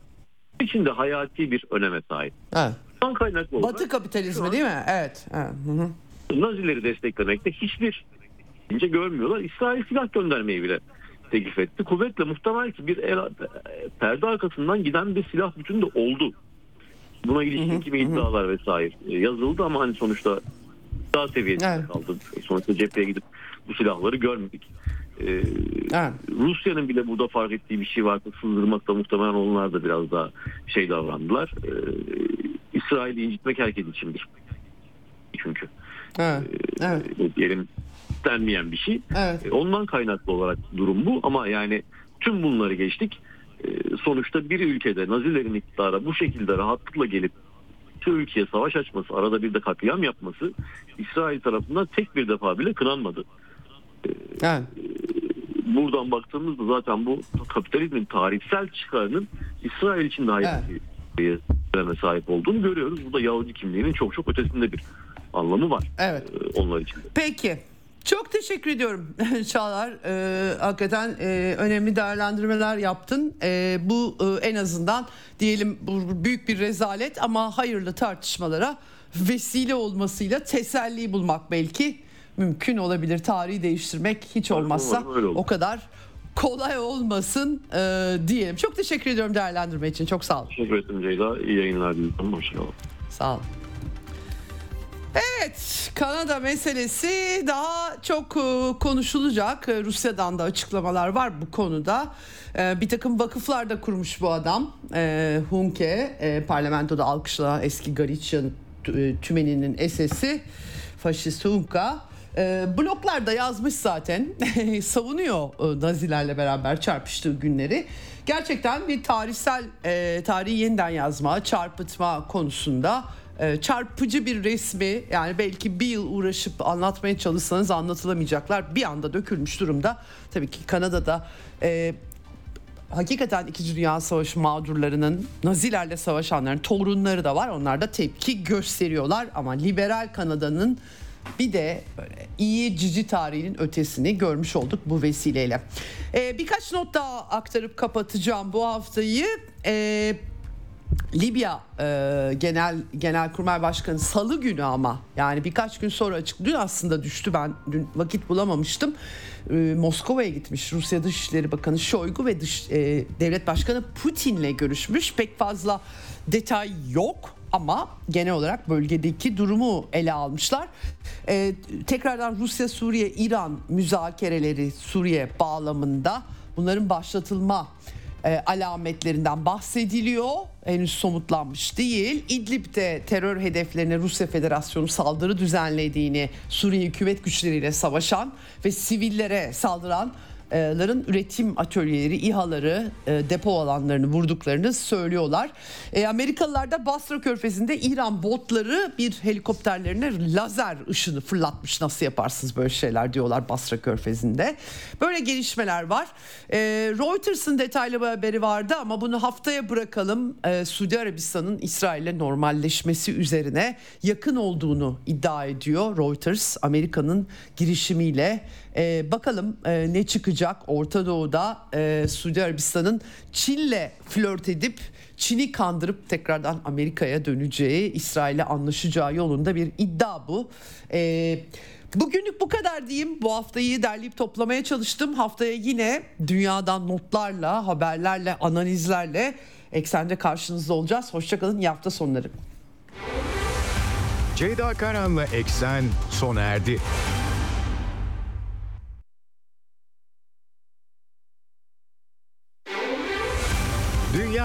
içinde hayati bir öneme sahip. evet. Bundan kaynaklı olarak Batı kapitalizmi değil mi? Evet. evet. Hı hı. Nazileri desteklemekte hiçbir ince görmüyorlar. İsrail silah göndermeyi bile teklif etti. Kuvvetle muhtemel ki bir el, perde arkasından giden bir silah bütünü de oldu. Buna ilişkin kimi iddialar vesaire e, yazıldı ama hani sonuçta daha seviyesinde Evet. kaldı. Sonuçta cepheye gidip bu silahları görmedik. Ee, Evet. Rusya'nın bile burada fark ettiği bir şey var. Sızdırmakta muhtemelen onlar da biraz daha şey davrandılar. Ee, İsrail'i incitmek herkes içindir. Çünkü Evet. Evet. e, diyelim denmeyen bir şey. Evet. E, Ondan kaynaklı olarak durum bu ama yani tüm bunları geçtik. E, Sonuçta bir ülkede Nazilerin iktidara bu şekilde rahatlıkla gelip şu ülkeye savaş açması, arada bir de katliam yapması İsrail tarafından tek bir defa bile kınanmadı. Evet. Buradan baktığımızda zaten bu kapitalizmin tarihsel çıkarının İsrail için daha Evet. iyi bir sahip olduğunu görüyoruz. Bu da Yahudi kimliğinin çok çok ötesinde bir anlamı var Evet. e, onlar için. de. Peki. Çok teşekkür ediyorum <laughs> Çağlar. Ee, hakikaten e, önemli değerlendirmeler yaptın. Ee, bu e, en azından diyelim bu büyük bir rezalet ama hayırlı tartışmalara vesile olmasıyla teselli bulmak belki mümkün olabilir. Tarihi değiştirmek hiç olmazsa o kadar kolay olmasın e, diyelim. Çok teşekkür ediyorum değerlendirme için. Çok sağ ol. Teşekkür ederim Ceyda. İyi yayınlar diliyorum. Hoşçakalın. Sağ ol. Evet, Kanada meselesi daha çok e, konuşulacak. E, Rusya'dan da açıklamalar var bu konuda. E, Bir takım vakıflar da kurmuş bu adam. Hunke, parlamentoda alkışlanan eski Galician tümeninin esesi, faşist Hunka. E, bloklarda yazmış zaten <laughs> savunuyor Nazilerle beraber çarpıştığı günleri. Gerçekten bir tarihsel e, tarihi yeniden yazma, çarpıtma konusunda e, çarpıcı bir resmi yani belki bir yıl uğraşıp anlatmaya çalışsanız anlatılamayacaklar bir anda dökülmüş durumda. Tabii ki Kanada'da e, hakikaten 2. Dünya Savaşı mağdurlarının Nazilerle savaşanların torunları da var. Onlar da tepki gösteriyorlar ama liberal Kanada'nın bir de böyle iyi cici tarihinin ötesini görmüş olduk bu vesileyle. Ee, birkaç not daha aktarıp kapatacağım bu haftayı. Ee, Libya e, Genel Genelkurmay Başkanı Salı günü ama yani birkaç gün sonra açık dün aslında düştü ben dün vakit bulamamıştım. E, Moskova'ya gitmiş Rusya Dışişleri Bakanı Şoygu ve Dış e, Devlet Başkanı Putin'le görüşmüş. Pek fazla detay yok ama genel olarak bölgedeki durumu ele almışlar. E, tekrardan Rusya, Suriye, İran müzakereleri Suriye bağlamında bunların başlatılma e, alametlerinden bahsediliyor. Henüz somutlanmış değil. İdlib'de terör hedeflerine Rusya Federasyonu saldırı düzenlediğini Suriye hükümet güçleriyle savaşan ve sivillere saldıranların üretim atölyeleri, İHA'ları, e, depo alanlarını vurduklarını söylüyorlar. E, Amerikalılar da Basra Körfezi'nde İran botları bir helikopterlerine lazer ışını fırlatmış. Nasıl yaparsınız böyle şeyler diyorlar Basra Körfezi'nde. Böyle gelişmeler var. E, Reuters'ın detaylı bir haberi vardı ama bunu haftaya bırakalım. Suudi Arabistan'ın İsrail'le normalleşmesi üzerine yakın olduğunu iddia ediyor Reuters. Amerika'nın girişimiyle bakalım ne çıkacak Orta Doğu'da e, Suudi Arabistan'ın Çin'le flört edip Çin'i kandırıp tekrardan Amerika'ya döneceği, İsrail'le anlaşacağı yolunda bir iddia bu. E, Bugünlük bu kadar diyeyim. Bu haftayı derleyip toplamaya çalıştım. Haftaya yine dünyadan notlarla, haberlerle, analizlerle eksende karşınızda olacağız. Hoşçakalın. İyi hafta sonları. Ceyda Karan'la Eksen sona erdi.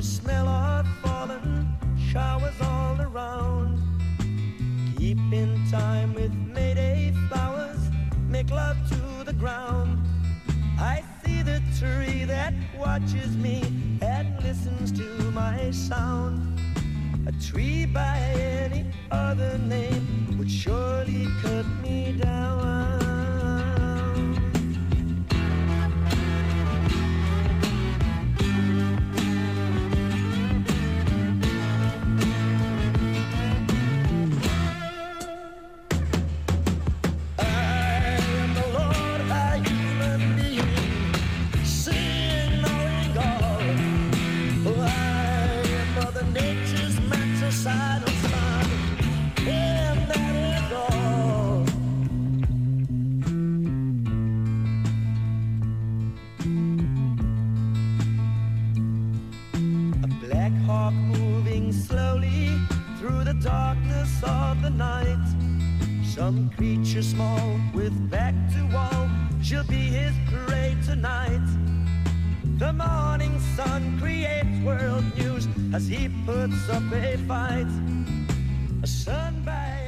The smell of fallen showers all around. Keep in time with Mayday flowers, make love to the ground. I see the tree that watches me and listens to my sound. A tree by any other name would surely cut me down. of the night. Some creature small with back to wall, she'll be his prey tonight. The morning sun creates world news as he puts up a fight. A sunbag.